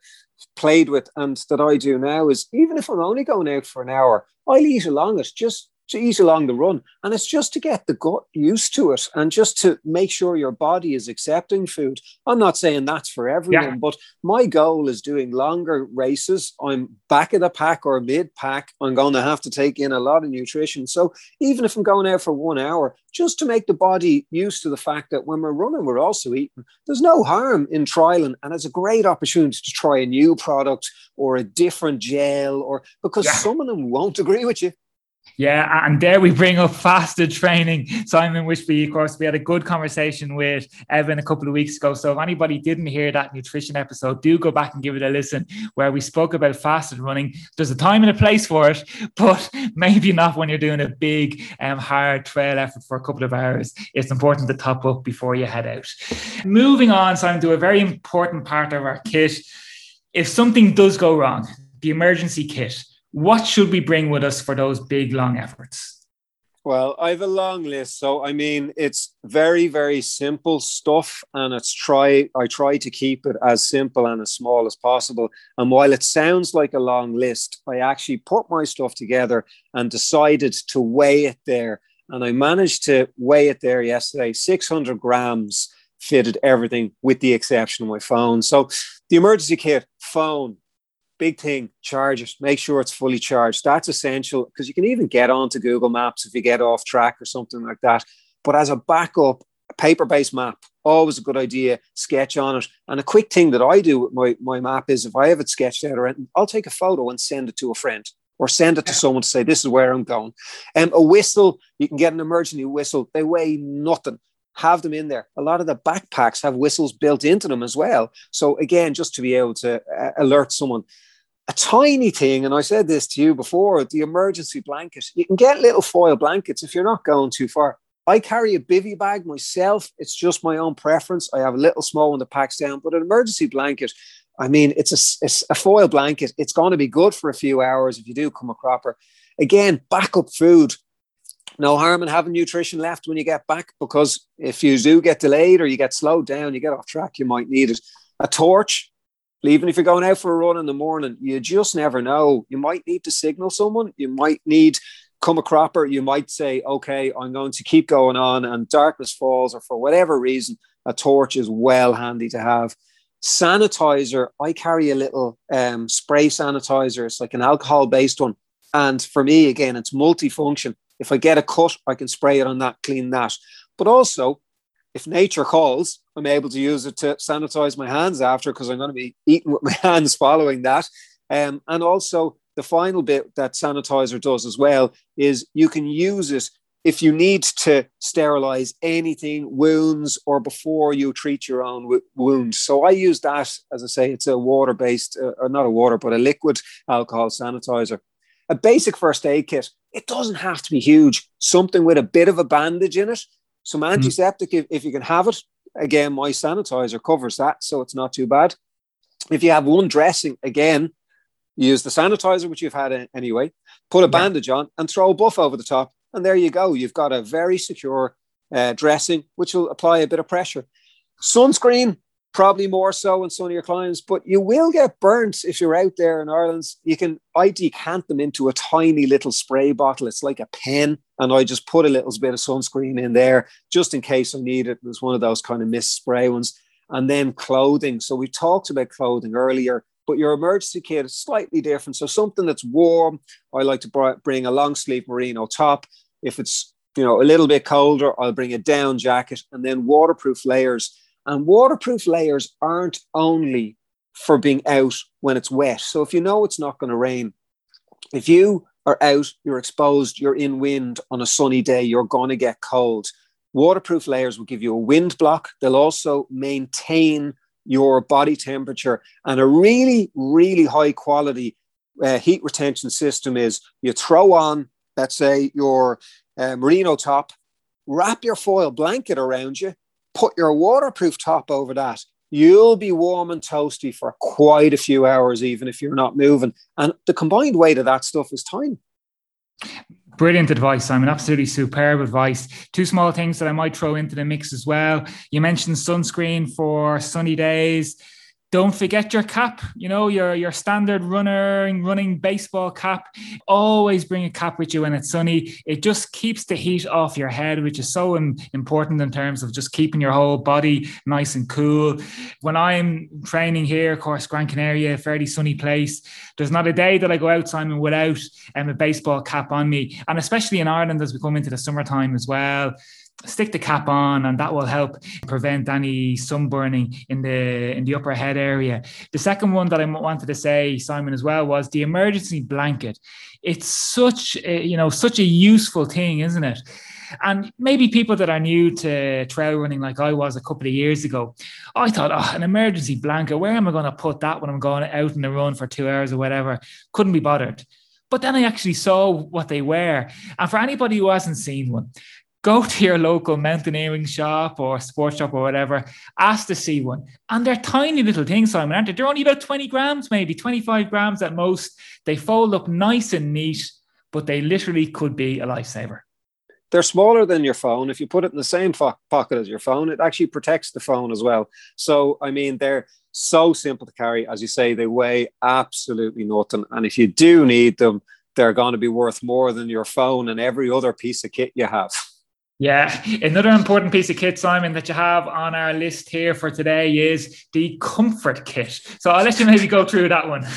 played with and that I do now is even if I'm only going out for an hour, I'll eat along it just to eat along the run. And it's just to get the gut used to it and just to make sure your body is accepting food. I'm not saying that's for everyone, yeah. but my goal is doing longer races. I'm back of the pack or mid pack. I'm going to have to take in a lot of nutrition. So even if I'm going out for one hour, just to make the body used to the fact that when we're running, we're also eating. There's no harm in trialing, and it's a great opportunity to try a new product or a different gel, or because yeah. some of them won't agree with you. Yeah, and there we bring up fasted training. Simon Wishby, of course, we had a good conversation with Evan a couple of weeks ago. So if anybody didn't hear that nutrition episode, do go back and give it a listen where we spoke about fasted running. There's a time and a place for it, but maybe not when you're doing a big, um, hard trail effort for a couple of hours. It's important to top up before you head out. Moving on, Simon, to a very important part of our kit. If something does go wrong, the emergency kit what should we bring with us for those big, long efforts? Well, I have a long list. So, I mean, it's very, very simple stuff. And it's try, I try to keep it as simple and as small as possible. And while it sounds like a long list, I actually put my stuff together and decided to weigh it there. And I managed to weigh it there yesterday 600 grams fitted everything with the exception of my phone. So, the emergency kit, phone, big thing charge it make sure it's fully charged. That's essential because you can even get onto google maps if you get off track or something like that. But as a backup a paper-based map always a good idea sketch on it. And a quick thing that i do with my, my map is if i have it sketched out or anything i'll take a photo and send it to a friend or send it to someone to say this is where i'm going. And um, a whistle you can get an emergency whistle they weigh nothing have them in there. A lot of the backpacks have whistles built into them as well. So again, just to be able to uh, alert someone. A tiny thing, and I said this to you before, the emergency blanket. You can get little foil blankets if you're not going too far. I carry a bivy bag myself. It's just my own preference. I have a little small one that packs down, but an emergency blanket, I mean, it's a, it's a foil blanket. It's going to be good for a few hours if you do come a cropper. Again, backup food no harm in having nutrition left when you get back because if you do get delayed or you get slowed down, you get off track, you might need it. A torch, even if you're going out for a run in the morning, you just never know. You might need to signal someone, you might need come a cropper, you might say, okay, I'm going to keep going on, and darkness falls, or for whatever reason, a torch is well handy to have. Sanitizer, I carry a little um, spray sanitizer, it's like an alcohol based one. And for me, again, it's multifunction. If I get a cut, I can spray it on that, clean that. But also, if nature calls, I'm able to use it to sanitize my hands after because I'm going to be eating with my hands following that. Um, and also, the final bit that sanitizer does as well is you can use it if you need to sterilize anything, wounds, or before you treat your own w- wound. So I use that, as I say, it's a water based, uh, not a water, but a liquid alcohol sanitizer a basic first aid kit. It doesn't have to be huge. Something with a bit of a bandage in it, some hmm. antiseptic mm. if, if you can have it. Again, my sanitizer covers that, so it's not too bad. If you have one dressing, again, use the sanitizer which you've had anyway. Put a bandage on and throw a buff over the top, and there you go. You've got a very secure uh, dressing which will apply a bit of pressure. Sunscreen, probably more so in sunnier climes, but you will get burnt if you're out there in Ireland. You can, I decant them into a tiny little spray bottle. It's like a pen. And I just put a little bit of sunscreen in there just in case I need it. It's one of those kind of mist spray ones. and then clothing. So we talked about clothing earlier, but your emergency kit is slightly different. So something that's warm, I like to bring a long sleeve merino top. If it's you know a little bit colder, I'll bring a down jacket and then waterproof layers. And waterproof layers aren't only for being out when it's wet. So if you know it's not going to rain, if you are out, you're exposed, you're in wind on a sunny day, you're going to get cold. Waterproof layers will give you a wind block. They'll also maintain your body temperature. And a really, really high quality uh, heat retention system is you throw on, let's say, your uh, merino top, wrap your foil blanket around you, put your waterproof top over that. You'll be warm and toasty for quite a few hours, even if you're not moving. And the combined weight of that stuff is time. Brilliant advice, Simon. Absolutely superb advice. Two small things that I might throw into the mix as well. You mentioned sunscreen for sunny days don't forget your cap you know your your standard runner running baseball cap. Always bring a cap with you when it's sunny. It just keeps the heat off your head which is so important in terms of just keeping your whole body nice and cool. When i'm training here of course Gran Canaria a fairly sunny place. There's not a day that i go out simon without um, a baseball cap on me. And especially in ireland as we come into the summertime as well stick the cap on and that will help prevent any sunburning in the in the upper head area the second one that i wanted to say simon as well was the emergency blanket it's such a, you know such a useful thing isn't it and maybe people that are new to trail running like I was a couple of years ago, I thought, oh, an emergency blanket, where am I going to put that when I'm going out in the run for two hours or whatever? Couldn't be bothered. But then I actually saw what they were. And for anybody who hasn't seen one, go to your local mountaineering shop or sports shop or whatever, ask to see one. And they're tiny little things, Simon, aren't they? They're only about 20 grams, maybe 25 grams at most. They fold up nice and neat, but they literally could be a lifesaver. They're smaller than your phone. If you put it in the same fo- pocket as your phone, it actually protects the phone as well. So, I mean, they're so simple to carry. As you say, they weigh absolutely nothing. And if you do need them, they're going to be worth more than your phone and every other piece of kit you have. Yeah, another important piece of kit, Simon, that you have on our list here for today is the comfort kit. So I'll let you maybe go through that one.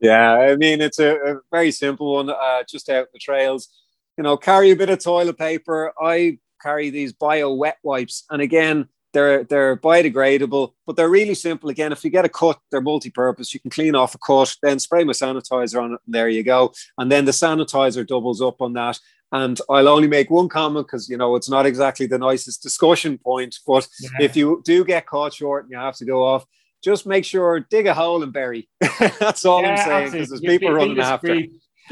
Yeah, I mean, it's a, a very simple one, uh, just out the trails. You know, carry a bit of toilet paper. I carry these bio wet wipes. And again, they're they're biodegradable, but they're really simple. Again, if you get a cut, they're multi-purpose. You can clean off a cut, then spray my sanitizer on it, and there you go. And then the sanitizer doubles up on that. And I'll only make one comment because you know it's not exactly the nicest discussion point. But yeah. if you do get caught short and you have to go off, just make sure dig a hole and bury. That's all yeah, I'm saying because there's people running after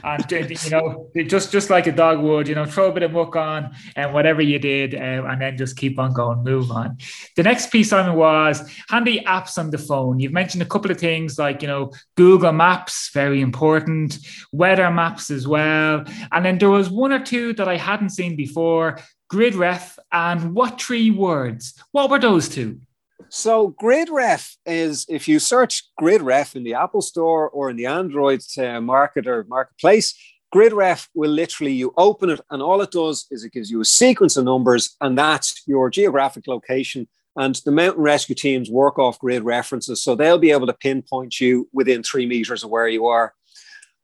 and you know just just like a dog would you know throw a bit of muck on and whatever you did uh, and then just keep on going move on. The next piece simon was handy apps on the phone. You've mentioned a couple of things like you know google maps very important weather maps as well. And then there was one or two that i hadn't seen before GridRef and what three words? What were those two so GridRef is if you search GridRef in the Apple Store or in the Android uh, market or marketplace, GridRef will literally you open it and all it does is it gives you a sequence of numbers and that's your geographic location. And the mountain rescue teams work off grid references, so they'll be able to pinpoint you within three meters of where you are.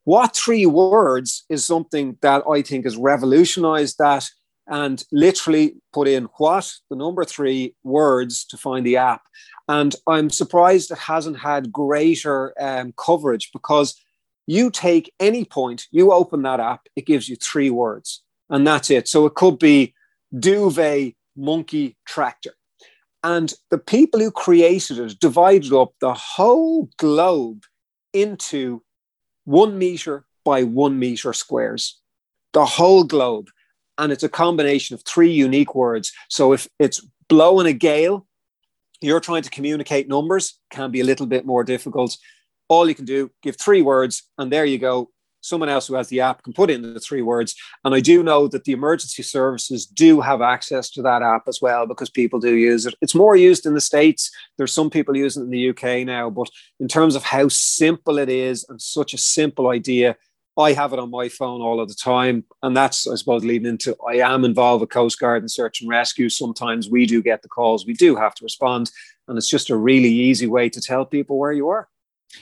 What three words is something that I think has revolutionized that and literally put in what the number three words to find the app. And I'm surprised it hasn't had greater um, coverage because you take any point, you open that app, it gives you three words, and that's it. So it could be duvet, monkey, tractor. And the people who created it divided up the whole globe into one meter by one meter squares, the whole globe and it's a combination of three unique words. So if it's blowing a gale, you're trying to communicate numbers, can be a little bit more difficult. All you can do, give three words, and there you go. Someone else who has the app can put in the three words. And I do know that the emergency services do have access to that app as well because people do use it. It's more used in the States. There's some people using it in the UK now, but in terms of how simple it is and such a simple idea, I have it on my phone all of the time. And that's, I suppose, leading into I am involved with Coast Guard and search and rescue. Sometimes we do get the calls, we do have to respond. and it's just a really easy way to tell people where you are.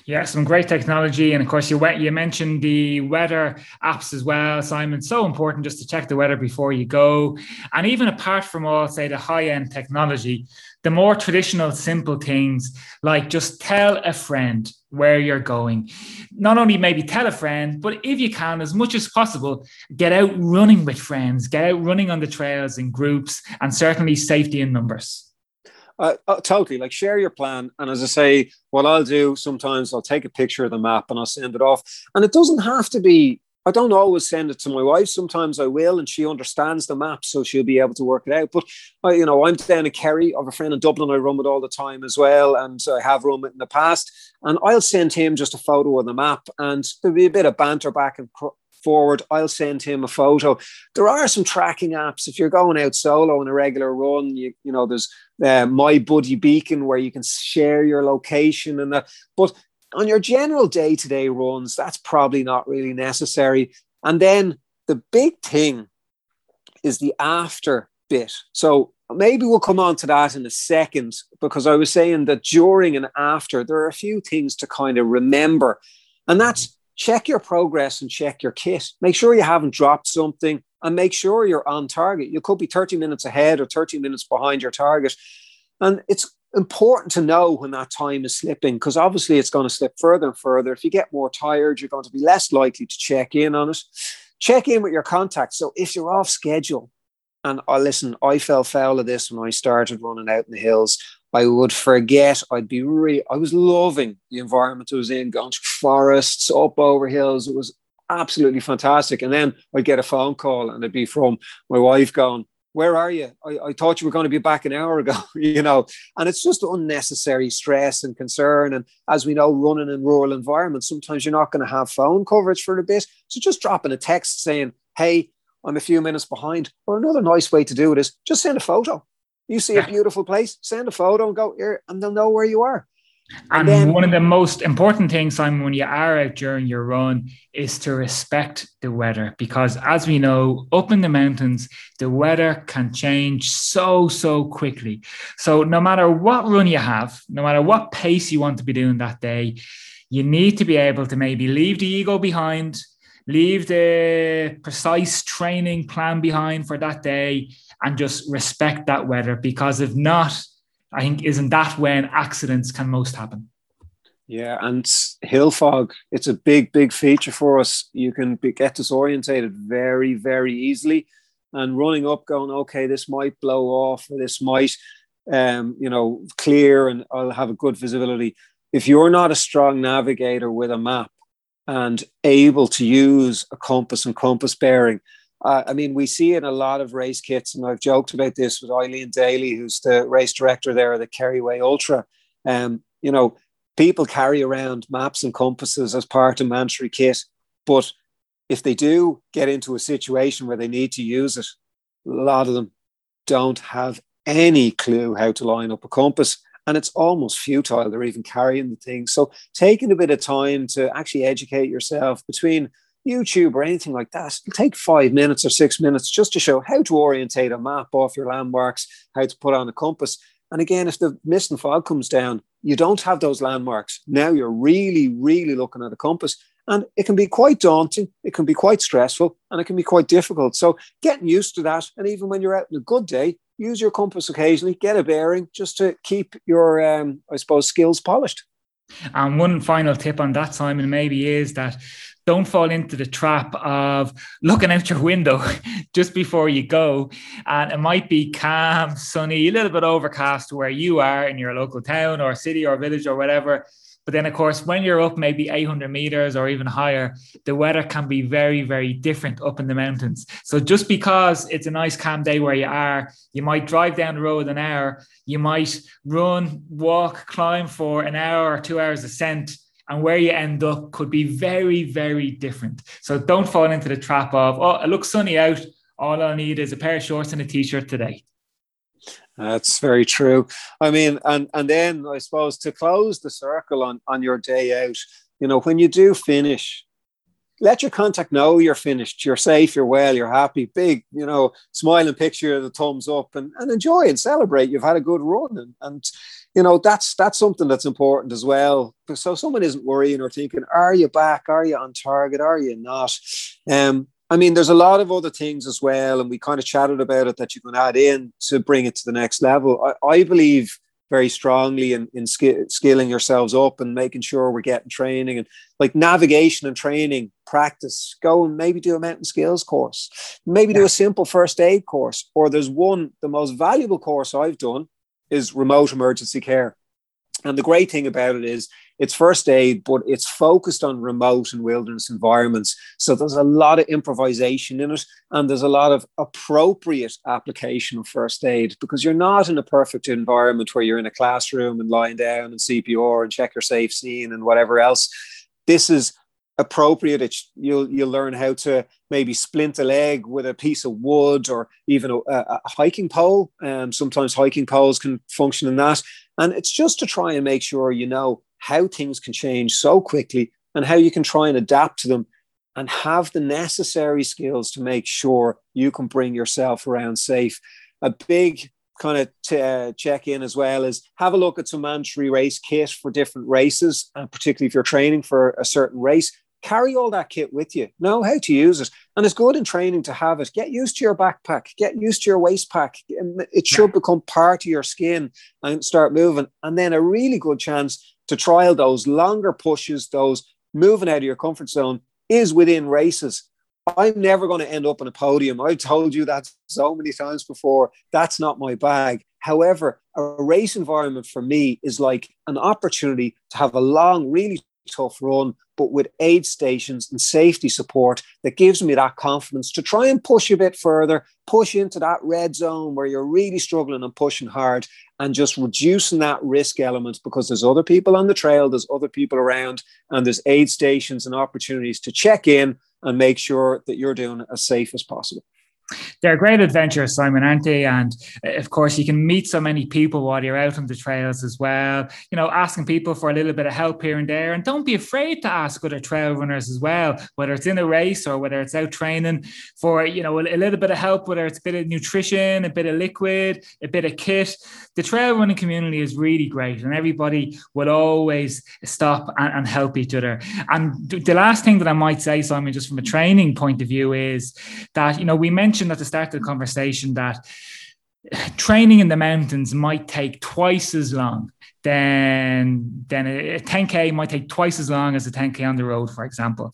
Yeah, some great technology, and of course, you. You mentioned the weather apps as well, Simon. So important just to check the weather before you go, and even apart from all, say the high end technology, the more traditional, simple things like just tell a friend where you're going. Not only maybe tell a friend, but if you can, as much as possible, get out running with friends, get out running on the trails in groups, and certainly safety in numbers. Uh, uh, totally like share your plan and as i say what i'll do sometimes i'll take a picture of the map and i'll send it off and it doesn't have to be i don't always send it to my wife sometimes i will and she understands the map so she'll be able to work it out but I, you know i'm down in kerry i have a friend in dublin i run with all the time as well and i have run with in the past and i'll send him just a photo of the map and there'll be a bit of banter back and forward, I'll send him a photo. There are some tracking apps. If you're going out solo in a regular run, you, you know, there's uh, My Buddy Beacon where you can share your location and that. But on your general day to day runs, that's probably not really necessary. And then the big thing is the after bit. So maybe we'll come on to that in a second because I was saying that during and after, there are a few things to kind of remember. And that's check your progress and check your kit. Make sure you haven't dropped something and make sure you're on target. You could be 30 minutes ahead or 30 minutes behind your target. And it's important to know when that time is slipping because obviously it's going to slip further and further. If you get more tired, you're going to be less likely to check in on it. Check in with your contacts. So if you're off schedule, and I listen, I fell foul of this when I started running out in the hills. I would forget. I'd be really, I was loving the environment I was in, going to forests, up over hills. It was absolutely fantastic. And then I'd get a phone call and it'd be from my wife going, where are you? I, I thought you were going to be back an hour ago, you know, and it's just unnecessary stress and concern. And as we know, running in rural environments, sometimes you're not going to have phone coverage for a bit. So just dropping a text saying, Hey, I'm a few minutes behind. Or another nice way to do it is just send a photo. You see a beautiful place, send a photo and go here, and they'll know where you are. And, one of the most important things, Simon, when you are out during your run, is to respect the weather because, as we know, up in the mountains, the weather can change so, so quickly. So, no matter what run you have, no matter what pace you want to be doing that day, you need to be able to maybe leave the ego behind, leave the precise training plan behind for that day, and just respect that weather because if not, I think isn't that when accidents can most happen. Yeah, and hill fog, it's a big, big feature for us. You can be, get disorientated very, very easily. And running up, going, okay, this might blow off, or this might, um, you know, clear, and I'll have a good visibility. If you're not a strong navigator with a map and able to use a compass and compass bearing, uh, I mean, we see in a lot of race kits, and I've joked about this with Eileen Daly, who's the race director there at the Kerry Way Ultra. Um, you know, people carry around maps and compasses as part of mandatory kit, but if they do get into a situation where they need to use it, a lot of them don't have any clue how to line up a compass. And it's almost futile. They're even carrying the thing. So, taking a bit of time to actually educate yourself between YouTube or anything like that, it'll take five minutes or six minutes just to show how to orientate a map off your landmarks, how to put on a compass. And again, if the mist and fog comes down, you don't have those landmarks. Now you're really, really looking at a compass. And it can be quite daunting, it can be quite stressful, and it can be quite difficult. So getting used to that, and even when you're out in a good day, use your compass occasionally, get a bearing just to keep your, um, I suppose, skills polished. And one final tip on that, Simon, maybe is that don't fall into the trap of looking out your window just before you go. And it might be calm, sunny, a little bit overcast where you are in your local town or city or village or whatever. But then, of course, when you're up maybe 800 meters or even higher, the weather can be very, very different up in the mountains. So just because it's a nice calm day where you are, you might drive down the road an hour, you might run, walk, climb for an hour or two hours ascent and where you end up could be very, very different. So don't fall into the trap of, oh, it looks sunny out. All I need is a pair of shorts and a t shirt today. That's very true. I mean, and and then I suppose to close the circle on on your day out, you know, when you do finish, let your contact know you're finished, you're safe, you're well, you're happy, big, you know, smile and picture the thumbs up and, and enjoy and celebrate. You've had a good run. And, and you know that's that's something that's important as well. So someone isn't worrying or thinking, "Are you back? Are you on target? Are you not?" Um, I mean, there's a lot of other things as well, and we kind of chatted about it that you can add in to bring it to the next level. I, I believe very strongly in, in sk- scaling yourselves up and making sure we're getting training and like navigation and training practice go and maybe do a mountain skills course maybe yeah. do a simple first aid course or there's one the most valuable course i've done is remote emergency care and the great thing about it is it's first aid, but it's focused on remote and wilderness environments. So there's a lot of improvisation in it, and there's a lot of appropriate application of first aid because you're not in a perfect environment where you're in a classroom and lying down and CPR and check your safe scene and whatever else. This is appropriate. It's, you'll you'll learn how to maybe splint a leg with a piece of wood or even a, a hiking pole. Um, sometimes hiking poles can function in that, and it's just to try and make sure you know how things can change so quickly and how you can try and adapt to them and have the necessary skills to make sure you can bring yourself around safe. A big kind of t- uh, check in as well is have a look at some mandatory race kit for different races, and particularly if you're training for a certain race, carry all that kit with you. Know how to use it, and it's good in training to have it. Get used to your backpack. Get used to your waist pack. It should yeah. become part of your skin and start moving. And then a really good chance to trial those longer pushes, those moving out of your comfort zone is within races. I'm never going to end up on a podium. I've told you that so many times before. That's not my bag. However, a race environment for me is like an opportunity to have a long, really tough run, but with aid stations and safety support that gives me that confidence to try and push a bit further, push into that red zone where you're really struggling and pushing hard and just reducing that risk element because there's other people on the trail, there's other people around, and there's aid stations and opportunities to check in and make sure that you're doing as safe as possible they're great adventures, Simon, aren't they? And uh, of course, you can meet so many people while you're out on the trails as well. You know, asking people for a little bit of help here and there. And don't be afraid to ask other trail runners as well, whether it's in a race or whether it's out training for, you know, a, a little bit of help, whether it's a bit of nutrition, a bit of liquid, a bit of kit. The trail running community is really great and everybody will always stop and, and help each other. And the last thing that I might say, Simon, just from a training point of view, is that, you know, we mentioned mentioned at the start of the conversation that training in the mountains might take twice as long then then a 10k might take twice as long as a 10k on the road for example.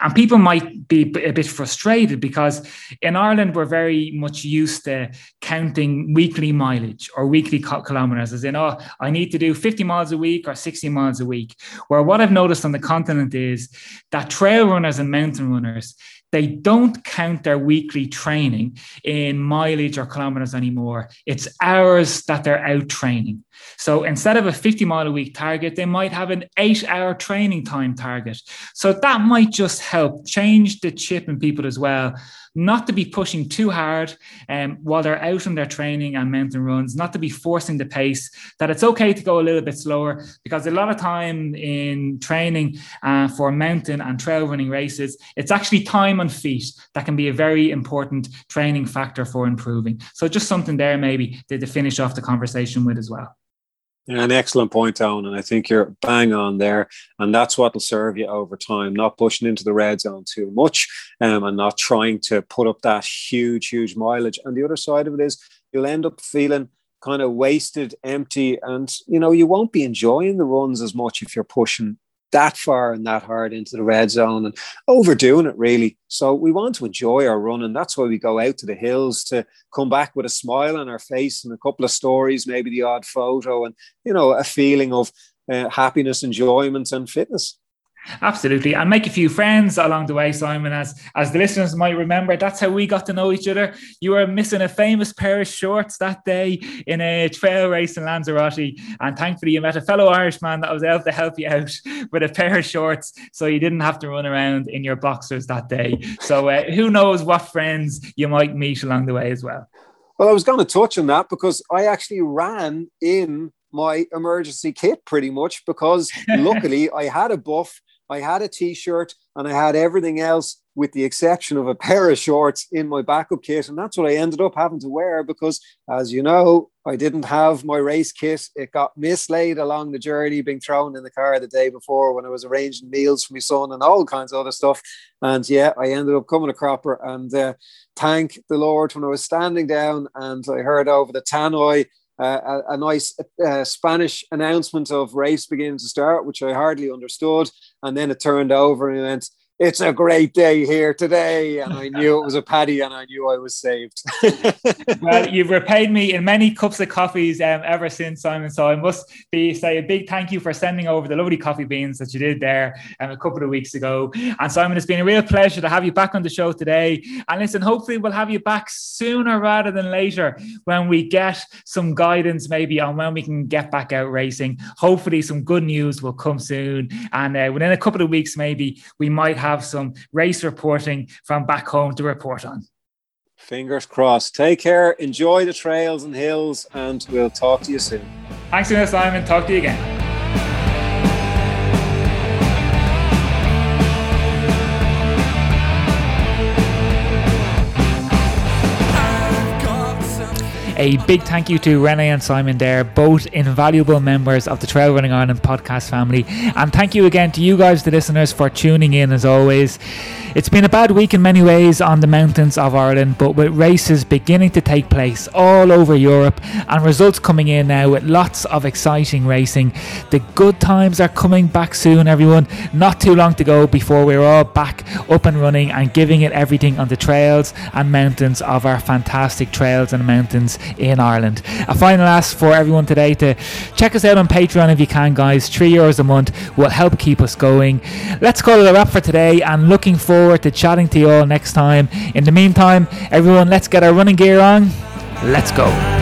And people might be a bit frustrated because in ireland we're very much used to counting weekly mileage or weekly kilometers as in oh i need to do 50 miles a week or 60 miles a week. Where what i've noticed on the continent is that trail runners and mountain runners they don't count their weekly training in mileage or kilometers anymore. It's hours that they're out training. So instead of a 50 mile a week target, they might have an eight hour training time target. So that might just help change the chip in people as well not to be pushing too hard um, while they're out on their training and mountain runs, not to be forcing the pace, that it's okay to go a little bit slower because a lot of time in training uh, for mountain and trail running races, it's actually time on feet that can be a very important training factor for improving. So just something there maybe to, to finish off the conversation with as well. An excellent point, Owen. And I think you're bang on there. And that's what will serve you over time, not pushing into the red zone too much um, and not trying to put up that huge, huge mileage. And the other side of it is you'll end up feeling kind of wasted, empty, and you know, you won't be enjoying the runs as much if you're pushing that far and that hard into the red zone and overdoing it really. So we want to enjoy our run, and that's why we go out to the hills to come back with a smile on our face and a couple of stories, maybe the odd photo, and you know a feeling of uh, happiness, enjoyment, and fitness. Absolutely, and make a few friends along the way, Simon. As as the listeners might remember, that's how we got to know each other. You were missing a famous pair of shorts that day in a trail race in Lanzarote, and thankfully you met a fellow Irishman that was able to help you out with a pair of shorts, so you didn't have to run around in your boxers that day. So uh, who knows what friends you might meet along the way as well. Well, I was going to touch on that because I actually ran in my emergency kit pretty much because luckily I had a buff I had a t-shirt and I had everything else with the exception of a pair of shorts in my backup kit. And that's what I ended up having to wear because, as you know, I didn't have my race kit. It got mislaid along the journey, being thrown in the car the day before when I was arranging meals for my son and all kinds of other stuff. And yeah, I ended up coming a cropper and uh, thank the Lord when I was standing down and I heard over the tannoy uh, a, a, nice uh, Spanish announcement of race beginning to start, which I hardly understood. And then it turned over and went, it's a great day here today. And I knew it was a paddy and I knew I was saved. well, you've repaid me in many cups of coffees um, ever since, Simon. So I must be say a big thank you for sending over the lovely coffee beans that you did there um, a couple of weeks ago. And Simon, it's been a real pleasure to have you back on the show today. And listen, hopefully we'll have you back sooner rather than later when we get some guidance maybe on when we can get back out racing. Hopefully some good news will come soon. And uh, within a couple of weeks, maybe we might have have some race reporting from back home to report on. Fingers crossed. Take care, enjoy the trails and hills, and we'll talk to you soon. Thanks, Simon. Talk to you again. A big thank you to Renee and Simon there, both invaluable members of the Trail Running Ireland podcast family. And thank you again to you guys, the listeners, for tuning in as always. It's been a bad week in many ways on the mountains of Ireland, but with races beginning to take place all over Europe and results coming in now with lots of exciting racing, the good times are coming back soon, everyone. Not too long to go before we're all back up and running and giving it everything on the trails and mountains of our fantastic trails and mountains in Ireland. A final ask for everyone today to check us out on Patreon if you can, guys. Three euros a month will help keep us going. Let's call it a wrap for today and looking forward to chatting to you all next time. In the meantime, everyone, let's get our running gear on. Let's go.